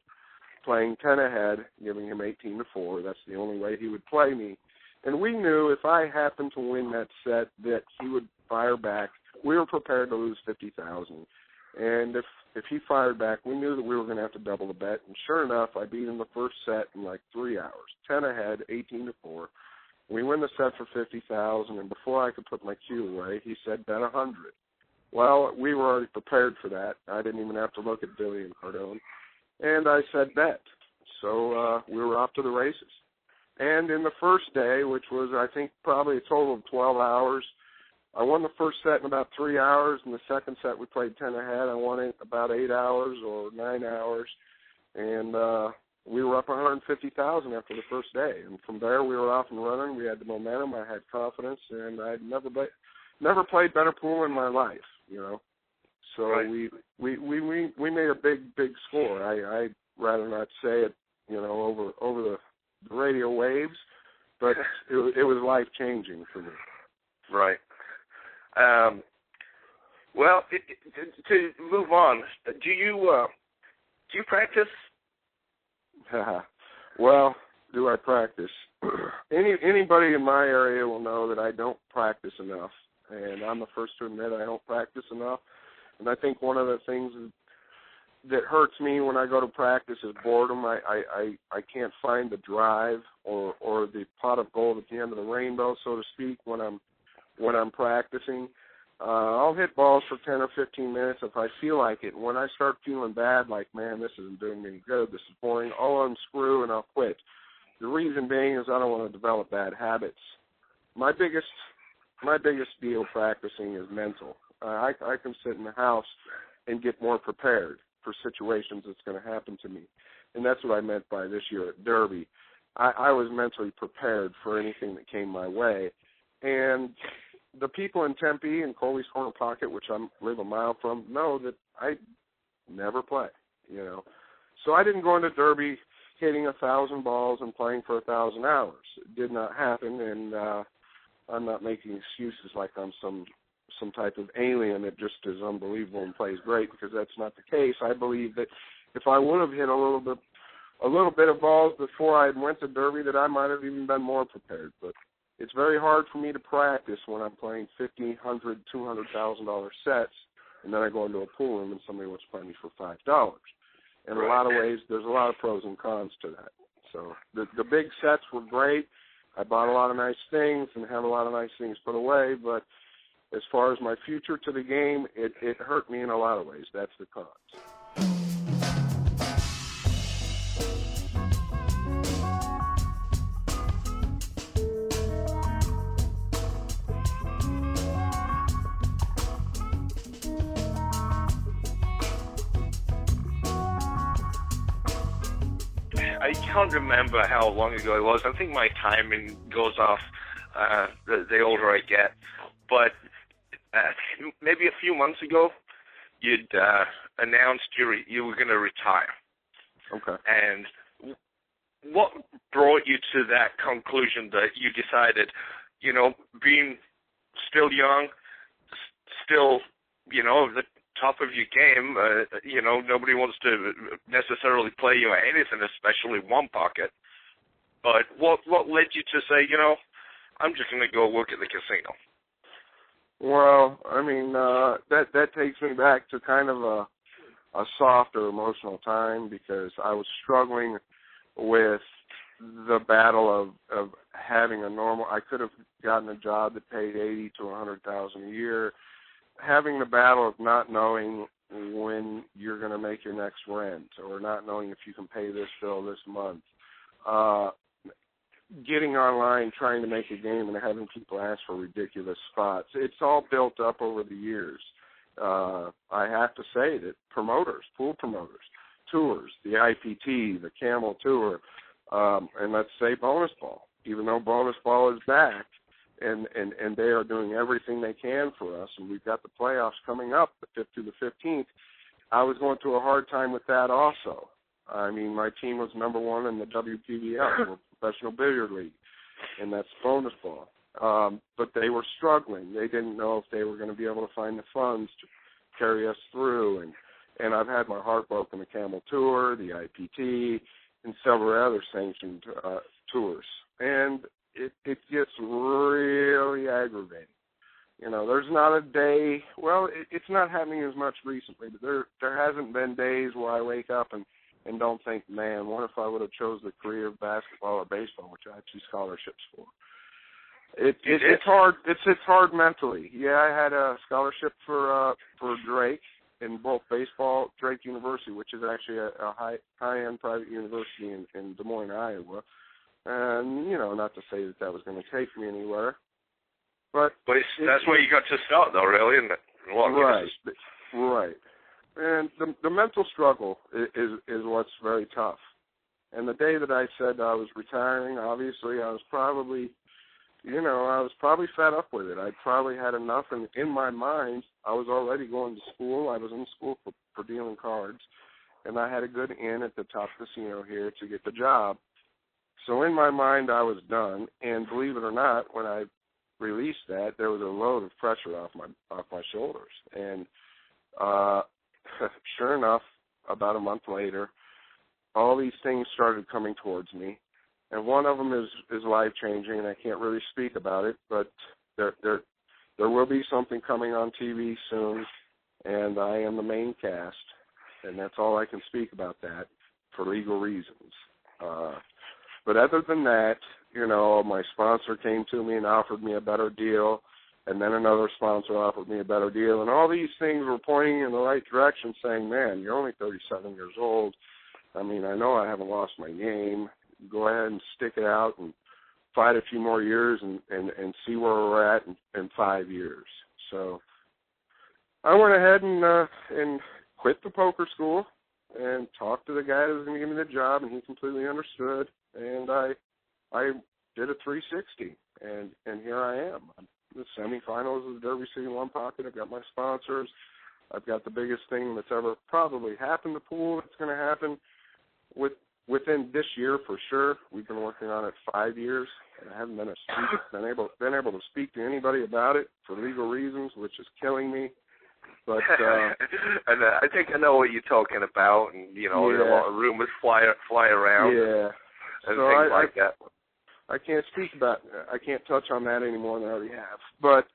playing ten ahead, giving him eighteen to four. That's the only way he would play me. And we knew if I happened to win that set that he would fire back. We were prepared to lose fifty thousand. And if if he fired back, we knew that we were going to have to double the bet. And sure enough, I beat him the first set in like three hours, ten ahead, eighteen to four. We win the set for fifty thousand, and before I could put my cue away, he said bet a hundred. Well, we were already prepared for that. I didn't even have to look at Billy Incardona, and I said bet. So uh, we were off to the races. And in the first day, which was I think probably a total of twelve hours, I won the first set in about three hours, and the second set we played ten ahead. I won it about eight hours or nine hours, and uh, we were up 150,000 after the first day. And from there, we were off and running. We had the momentum. I had confidence, and I'd never be- never played better pool in my life. You know, so Right. we, we we we we made a big big score. I I'd rather not say it, you know, over over the, the radio waves, but it, it was life changing for me. Right. Um, well, it, it, to move on, do you uh, do you practice? well, do I practice? Any anybody in my area will know that I don't practice enough, and I'm the first to admit I don't practice enough. And I think one of the things that hurts me when I go to practice is boredom. I I I, I can't find the drive or or the pot of gold at the end of the rainbow, so to speak, when I'm when I'm practicing. Uh, I'll hit balls for 10 or 15 minutes if I feel like it. When I start feeling bad, like, man, this isn't doing me good, this is boring, I'll unscrew and I'll quit. The reason being is I don't want to develop bad habits. My biggest, my biggest deal practicing is mental. Uh, I, I can sit in the house and get more prepared for situations that's going to happen to me, and that's what I meant by this year at Derby. I, I was mentally prepared for anything that came my way, and the people in Tempe and Coley's Corner Pocket, which I live a mile from, know that I never play. You know, so I didn't go into Derby hitting a thousand balls and playing for a thousand hours. It did not happen, and uh, I'm not making excuses like I'm some some type of alien that just is unbelievable and plays great because that's not the case. I believe that if I would have hit a little bit a little bit of balls before I went to Derby, that I might have even been more prepared. But it's very hard for me to practice when I'm playing fifty, hundred, two hundred thousand dollar sets, and then I go into a pool room and somebody wants to play me for five dollars. In a lot of ways, there's a lot of pros and cons to that. So the the big sets were great. I bought a lot of nice things and have a lot of nice things put away, but as far as my future to the game, it it hurt me in a lot of ways. That's the cons. I can't remember how long ago it was. I think my timing goes off uh, the, the older I get. But uh, maybe a few months ago, you'd uh, announced you re- you were going to retire. Okay. And what brought you to that conclusion that you decided, you know, being still young, s- still, you know, the top of your game, uh, you know, nobody wants to necessarily play you anything, especially one pocket. But what what led you to say, you know, I'm just going to go work at the casino? Well, I mean, uh that that takes me back to kind of a a softer emotional time because I was struggling with the battle of of having a normal I could have gotten a job that paid 80 to a 100,000 a year having the battle of not knowing when you're going to make your next rent or not knowing if you can pay this bill this month uh getting online trying to make a game and having people ask for ridiculous spots. It's all built up over the years. Uh, I have to say that promoters, pool promoters, tours, the IPT, the Camel Tour, um, and let's say Bonus Ball, even though Bonus Ball is back, and, and, and they are doing everything they can for us, and we've got the playoffs coming up, the 5th through the 15th. I was going through a hard time with that also. I mean, my team was number one in the WPBL, Professional Billiard League, and that's bonus ball. Um, but they were struggling. They didn't know if they were going to be able to find the funds to carry us through. And and I've had my heart broken the Camel Tour, the IPT, and several other sanctioned uh, tours. And it it gets really aggravating. You know, there's not a day. Well, it, it's not happening as much recently, but there there hasn't been days where I wake up and and don't think, man, what if I would have chose the career of basketball or baseball, which I had two scholarships for. It, it it's hard. It's it's hard mentally. Yeah, I had a scholarship for uh for Drake in both baseball, Drake University, which is actually a, a high high end private university in, in Des Moines, Iowa. And you know, not to say that that was going to take me anywhere, but But it's, that's where you got to start, though, really, isn't it? In a lot of right, right. and the the mental struggle is, is is what's very tough. And the day that I said I was retiring, obviously I was probably, you know, I was probably fed up with it. I'd probably had enough, and in my mind, I was already going to school. I was in school for for dealing cards, and I had a good in at the top casino here to get the job. So in my mind, I was done. And believe it or not, when I released that, there was a load of pressure off my off my shoulders. And uh, sure enough, about a month later, all these things started coming towards me, and one of them is is life changing, and I can't really speak about it, but there there there will be something coming on TV soon, and I am the main cast, and that's all I can speak about that for legal reasons. Uh, but other than that, you know, my sponsor came to me and offered me a better deal, and then another sponsor offered me a better deal, and all these things were pointing in the right direction, saying, "Man, you're only 37 years old. I mean, I know I haven't lost my game. Go ahead and stick it out and fight a few more years and and and see where we're at in, in five years." So I went ahead and uh, and quit the poker school and talked to the guy that was going to give me the job, and he completely understood. And I I did a 360, and and here I am. I'm the semifinals of the Derby City One Pocket. I've got my sponsors. I've got the biggest thing that's ever probably happened to pool. That's going to happen with within this year for sure. We've been working on it five years, and I haven't been, a speak, been able been able to speak to anybody about it for legal reasons, which is killing me. But uh, and uh, I think I know what you're talking about, and you know, Yeah. a lot of rumors fly fly around yeah, and so things I, like that. I can't speak about. I can't touch on that any more than I already have. But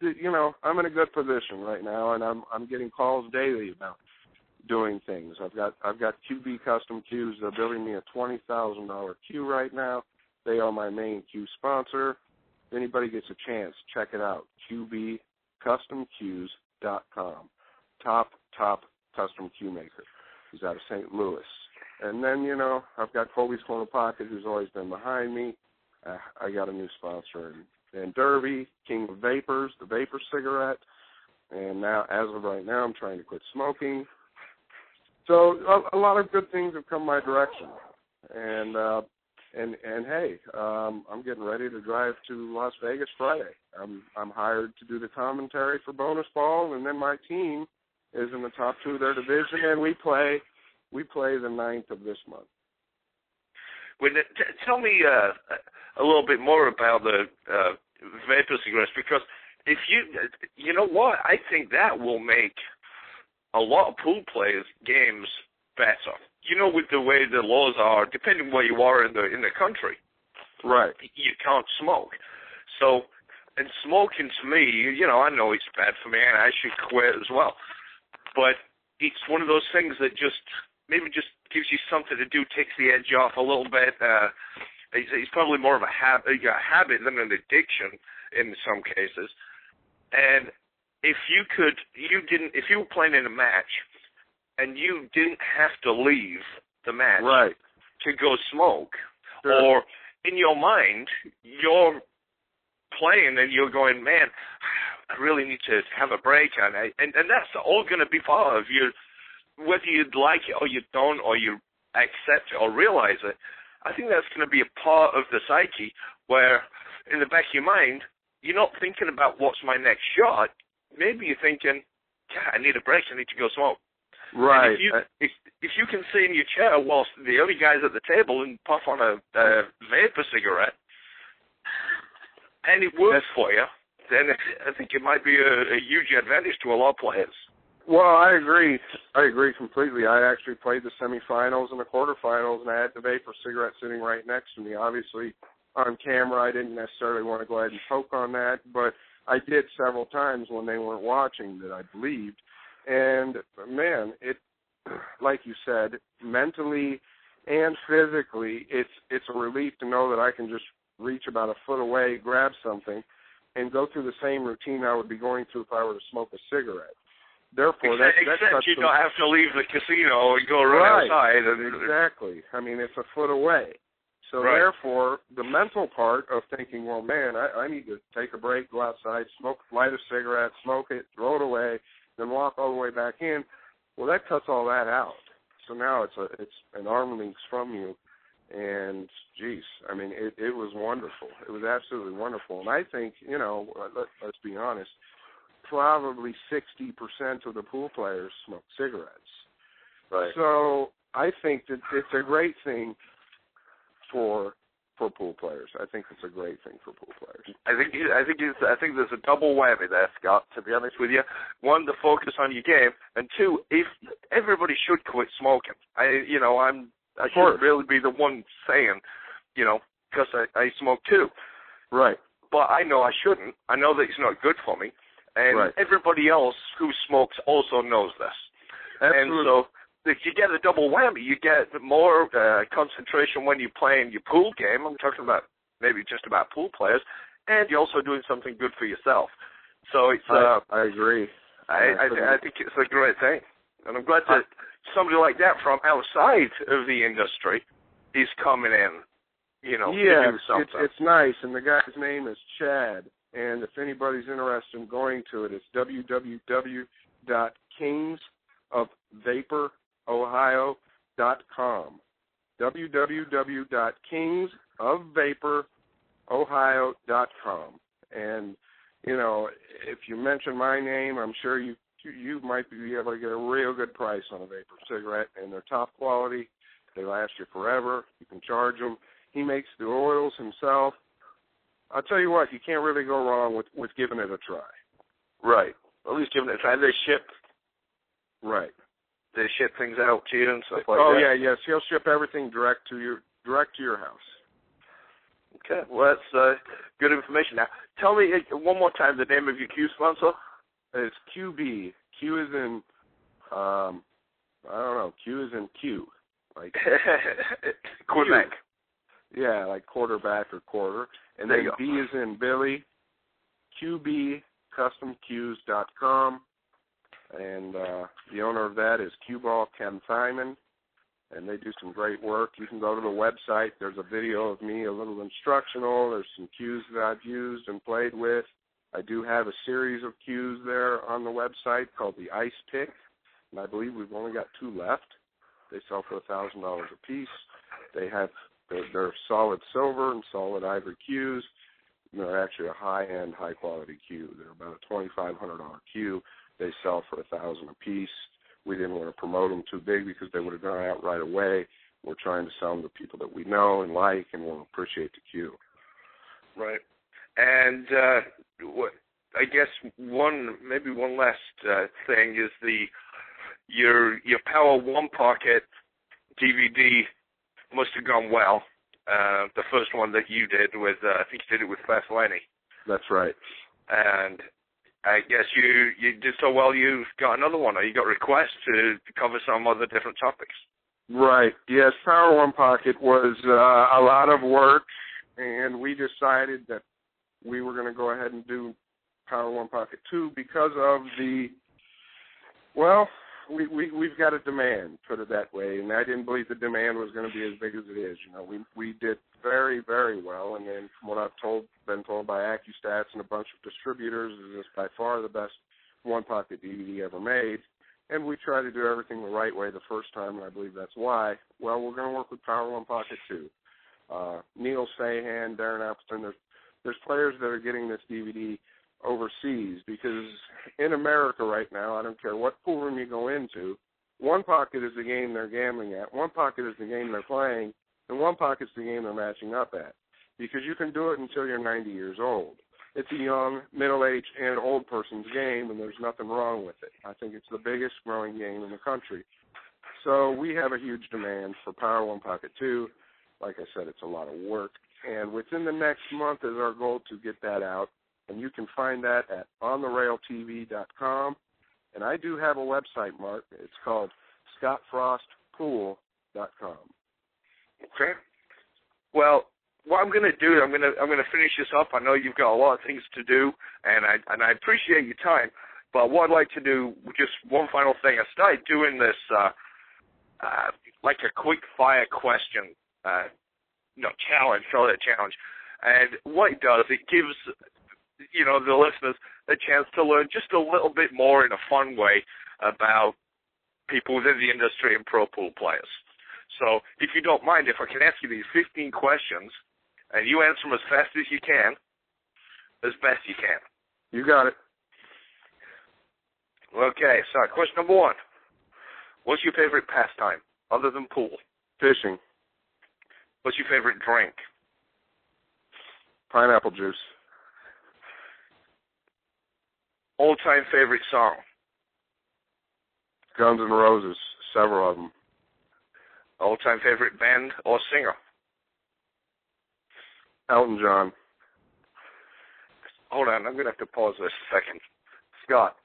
you know, I'm in a good position right now, and I'm I'm getting calls daily about doing things. I've got I've got QB Custom Cues. They're building me a twenty thousand dollar cue right now. They are my main cue sponsor. If anybody gets a chance, check it out. QBCustomCues.com. Top top custom cue maker. He's out of St. Louis. And then, you know, I've got Coley's Corner Pocket, who's always been behind me. Uh, I got a new sponsor in, in Derby, King of Vapors, the vapor cigarette. And now, as of right now, I'm trying to quit smoking. So a, a lot of good things have come my direction. And uh, and and hey, um, I'm getting ready to drive to Las Vegas Friday. I'm I'm hired to do the commentary for bonus ball, and then my team is in the top two of their division, and we play we play the ninth of this month. When it, t- tell me uh, a little bit more about the uh, vapor cigarettes because if you you know what I think that will make a lot of pool players games better. You know, with the way the laws are, depending where you are in the in the country, Right. you can't smoke. So, and smoking to me, you know, I know it's bad for me, and I should quit as well. But it's one of those things that just maybe just gives you something to do, takes the edge off a little bit. Uh, it's, it's probably more of a habit, a habit than an addiction in some cases. And if you could, you didn't, if you were playing in a match and you didn't have to leave the match Right. to go smoke, Sure. or in your mind, you're playing and you're going, man, I really need to have a break, and I, and and that's all going to be part of you, whether you like it or you don't, or you accept it or realize it. I think that's going to be a part of the psyche where, in the back of your mind, you're not thinking about what's my next shot. Maybe you're thinking, God, I need a break. I need to go smoke. Right. And if you Uh, if if you can sit in your chair whilst the other guys at the table and puff on a, a vapor cigarette, and it works for you, then I think it might be a, a huge advantage to a lot of players. Well, I agree. I agree completely. I actually played the semifinals and the quarterfinals, and I had the vapor cigarette sitting right next to me. Obviously, on camera, I didn't necessarily want to go ahead and poke on that, but I did several times when they weren't watching that I believed. And man, it, like you said, mentally and physically, it's it's a relief to know that I can just reach about a foot away, grab something, and go through the same routine I would be going through if I were to smoke a cigarette. Therefore, that, except that except you the- don't have to leave the casino and go Right. outside. And, Exactly. I mean, it's a foot away. So Right. therefore, the mental part of thinking, well, man, I, I need to take a break, go outside, smoke, light a cigarette, smoke it, throw it away, then walk all the way back in, Well, that cuts all that out. So now it's a it's an arm length from you, and geez, I mean, it it was wonderful. It was absolutely wonderful, and I think you know, let, let's be honest, probably sixty percent of the pool players smoke cigarettes. Right. So I think that it's a great thing for for pool players. I think it's a great thing for pool players. I think you- I think it's, I think there's a double whammy there, Scott. To be honest with you, one to focus on your game, and two, if everybody should quit smoking. I you know I'm I shouldn't really be the one saying, you know, because I, I smoke too. Right. But I know I shouldn't. I know that it's not good for me, and Right. everybody else who smokes also knows this. Absolutely. And so if you get a double whammy, you get more uh, concentration when you're playing your pool game. I'm talking about maybe just about pool players, and you're also doing something good for yourself. So it's uh, I, I agree. I, I, th- I think it's a great thing, and I'm glad that somebody like that from outside of the industry is coming in. You know, yeah, it's, it's nice, and the guy's name is Chad. And if anybody's interested in going to it, it's www.kingsofvaporohio.com. www.kingsofvaporohio.com. And you know, if you mention my name, I'm sure you you, might be able to get a real good price on a vapor cigarette, and they're top quality. They last you forever. You can charge them. He makes the oils himself. I'll tell you what, you can't really go wrong with with giving it a try. right. At least giving it a try. They ship Right. they ship things out to you and stuff like oh that. Oh yeah, yes. He'll ship everything direct to your direct to your house. Okay, well that's uh, good information. Now, tell me uh, one more time the name of your cue sponsor. It's QB. Q is in um I don't know, Q is in Q. Like Quebec. Yeah, like quarterback or quarter. And There then. B is in Billy. QBCustomCues.com. And uh the owner of that is Q-Ball Ken Simon. And they do some great work. You can go to the website. There's a video of me, a little instructional. There's some cues that I've used and played with. I do have a series of cues there on the website called the Ice Pick, and I believe we've only got two left. They sell for a thousand dollars a piece. They have they're, they're solid silver and solid ivory cues. And they're actually a high-end, high-quality cue. They're about a twenty-five hundred dollar cue. They sell for a thousand a piece. We didn't want to promote them too big because they would have gone out right away. We're trying to sell them to people that we know and like and will appreciate the cue. Right. And uh, what I guess one maybe one last uh, thing is the your your Power One Pocket DVD must have gone well. Uh, the first one that you did with uh, I think you did it with Fast Lenny, That's right. and I guess you you did so well. You've got another one, or you got requests to, to cover some other different topics. Right. Yes, Power One Pocket was uh, a lot of work, and we decided that we were going to go ahead and do Power One Pocket Two because of the well, we, we we've got a demand, put it that way, and I didn't believe the demand was going to be as big as it is. You know, we we did very very well, and then from what I've told been told by AccuStats and a bunch of distributors, is by far the best one pocket DVD ever made. And we try to do everything the right way the first time, and I believe that's why. Well, we're going to work with Power One Pocket Two. Uh, Neil Sahan, Darren Appleton, there's there's players that are getting this DVD overseas because in America right now, I don't care what pool room you go into, one pocket is the game they're gambling at, one pocket is the game they're playing, and one pocket's the game they're matching up at. Because you can do it until you're 90 years old. It's a young, middle-aged, and old person's game, and there's nothing wrong with it. I think it's the biggest growing game in the country. So we have a huge demand for Power One Pocket 2. Like I said, it's a lot of work. And within the next month is our goal to get that out. And you can find that at ontherailtv.com. And I do have a website, Mark. It's called scottfrostpool.com. Okay. Well, what I'm going to do, I'm going to I'm going to finish this up. I know you've got a lot of things to do, and I and I appreciate your time. But what I'd like to do, just one final thing. I started doing this uh, uh, like a quick fire question, uh, no challenge, call it challenge. And what it does, it gives you know the listeners a chance to learn just a little bit more in a fun way about people within the industry and pro pool players. So, if you don't mind, if I can ask you these 15 questions, and you answer them as fast as you can, as best you can. You got it. Okay, so question number one. What's your favorite pastime other than pool? Fishing. What's your favorite drink? Pineapple juice. All time favorite song? Guns N' Roses. Several of them. All time favorite band or singer? Elton John. Hold on, I'm going to have to pause this a second. Scott.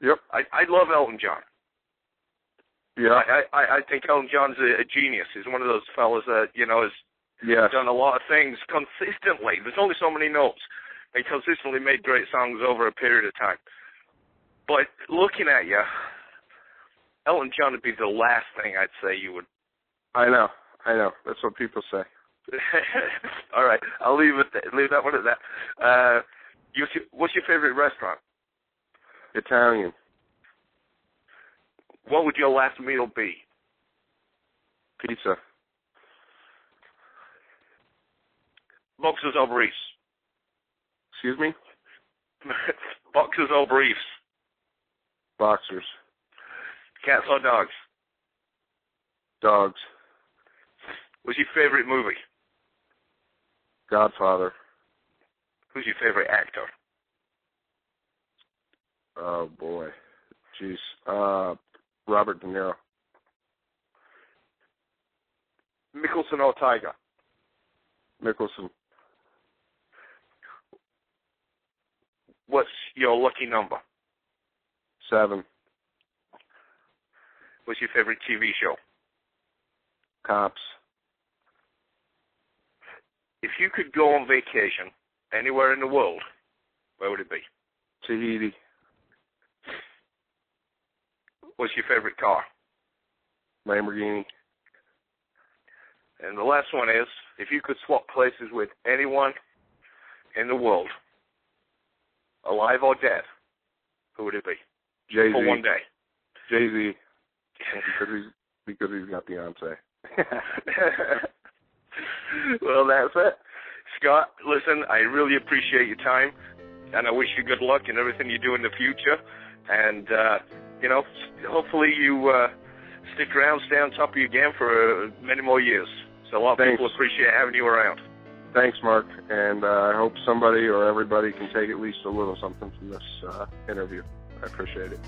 Yep. I, I love Elton John. Yeah. I, I, I think Elton John's a, a genius. He's one of those fellas that, you know, has Yes. done a lot of things consistently. There's only so many notes. And consistently made great songs over a period of time. But looking at you, Elton John would be the last thing I'd say you would. I know. I know. That's what people say. All right, I'll leave it. There, leave that one at that. Uh, you, what's your favorite restaurant? Italian. What would your last meal be? Pizza. Boxers or briefs? Excuse me? Boxers or briefs? Boxers. Cats or dogs? Dogs. What's your favorite movie? Godfather. Who's your favorite actor? Oh boy. Jeez. Uh Robert De Niro. Mickelson or Tiger? Mickelson. What's your lucky number? Seven. What's your favorite TV show? Cops. If you could go on vacation anywhere in the world, where would it be? Tahiti. What's your favorite car? Lamborghini. And the last one is, if you could swap places with anyone in the world, alive or dead, who would it be? Jay Z. For one day. Jay Z. because he's because he's got Beyonce. well, that's it. Scott, listen, I really appreciate your time, and I wish you good luck in everything you do in the future. And, uh, you know, hopefully you uh, stick around, stay on top of your game for uh, many more years. So a lot of Thanks. people appreciate having you around. Thanks, Mark, and uh, I hope somebody or everybody can take at least a little something from this uh, interview. I appreciate it.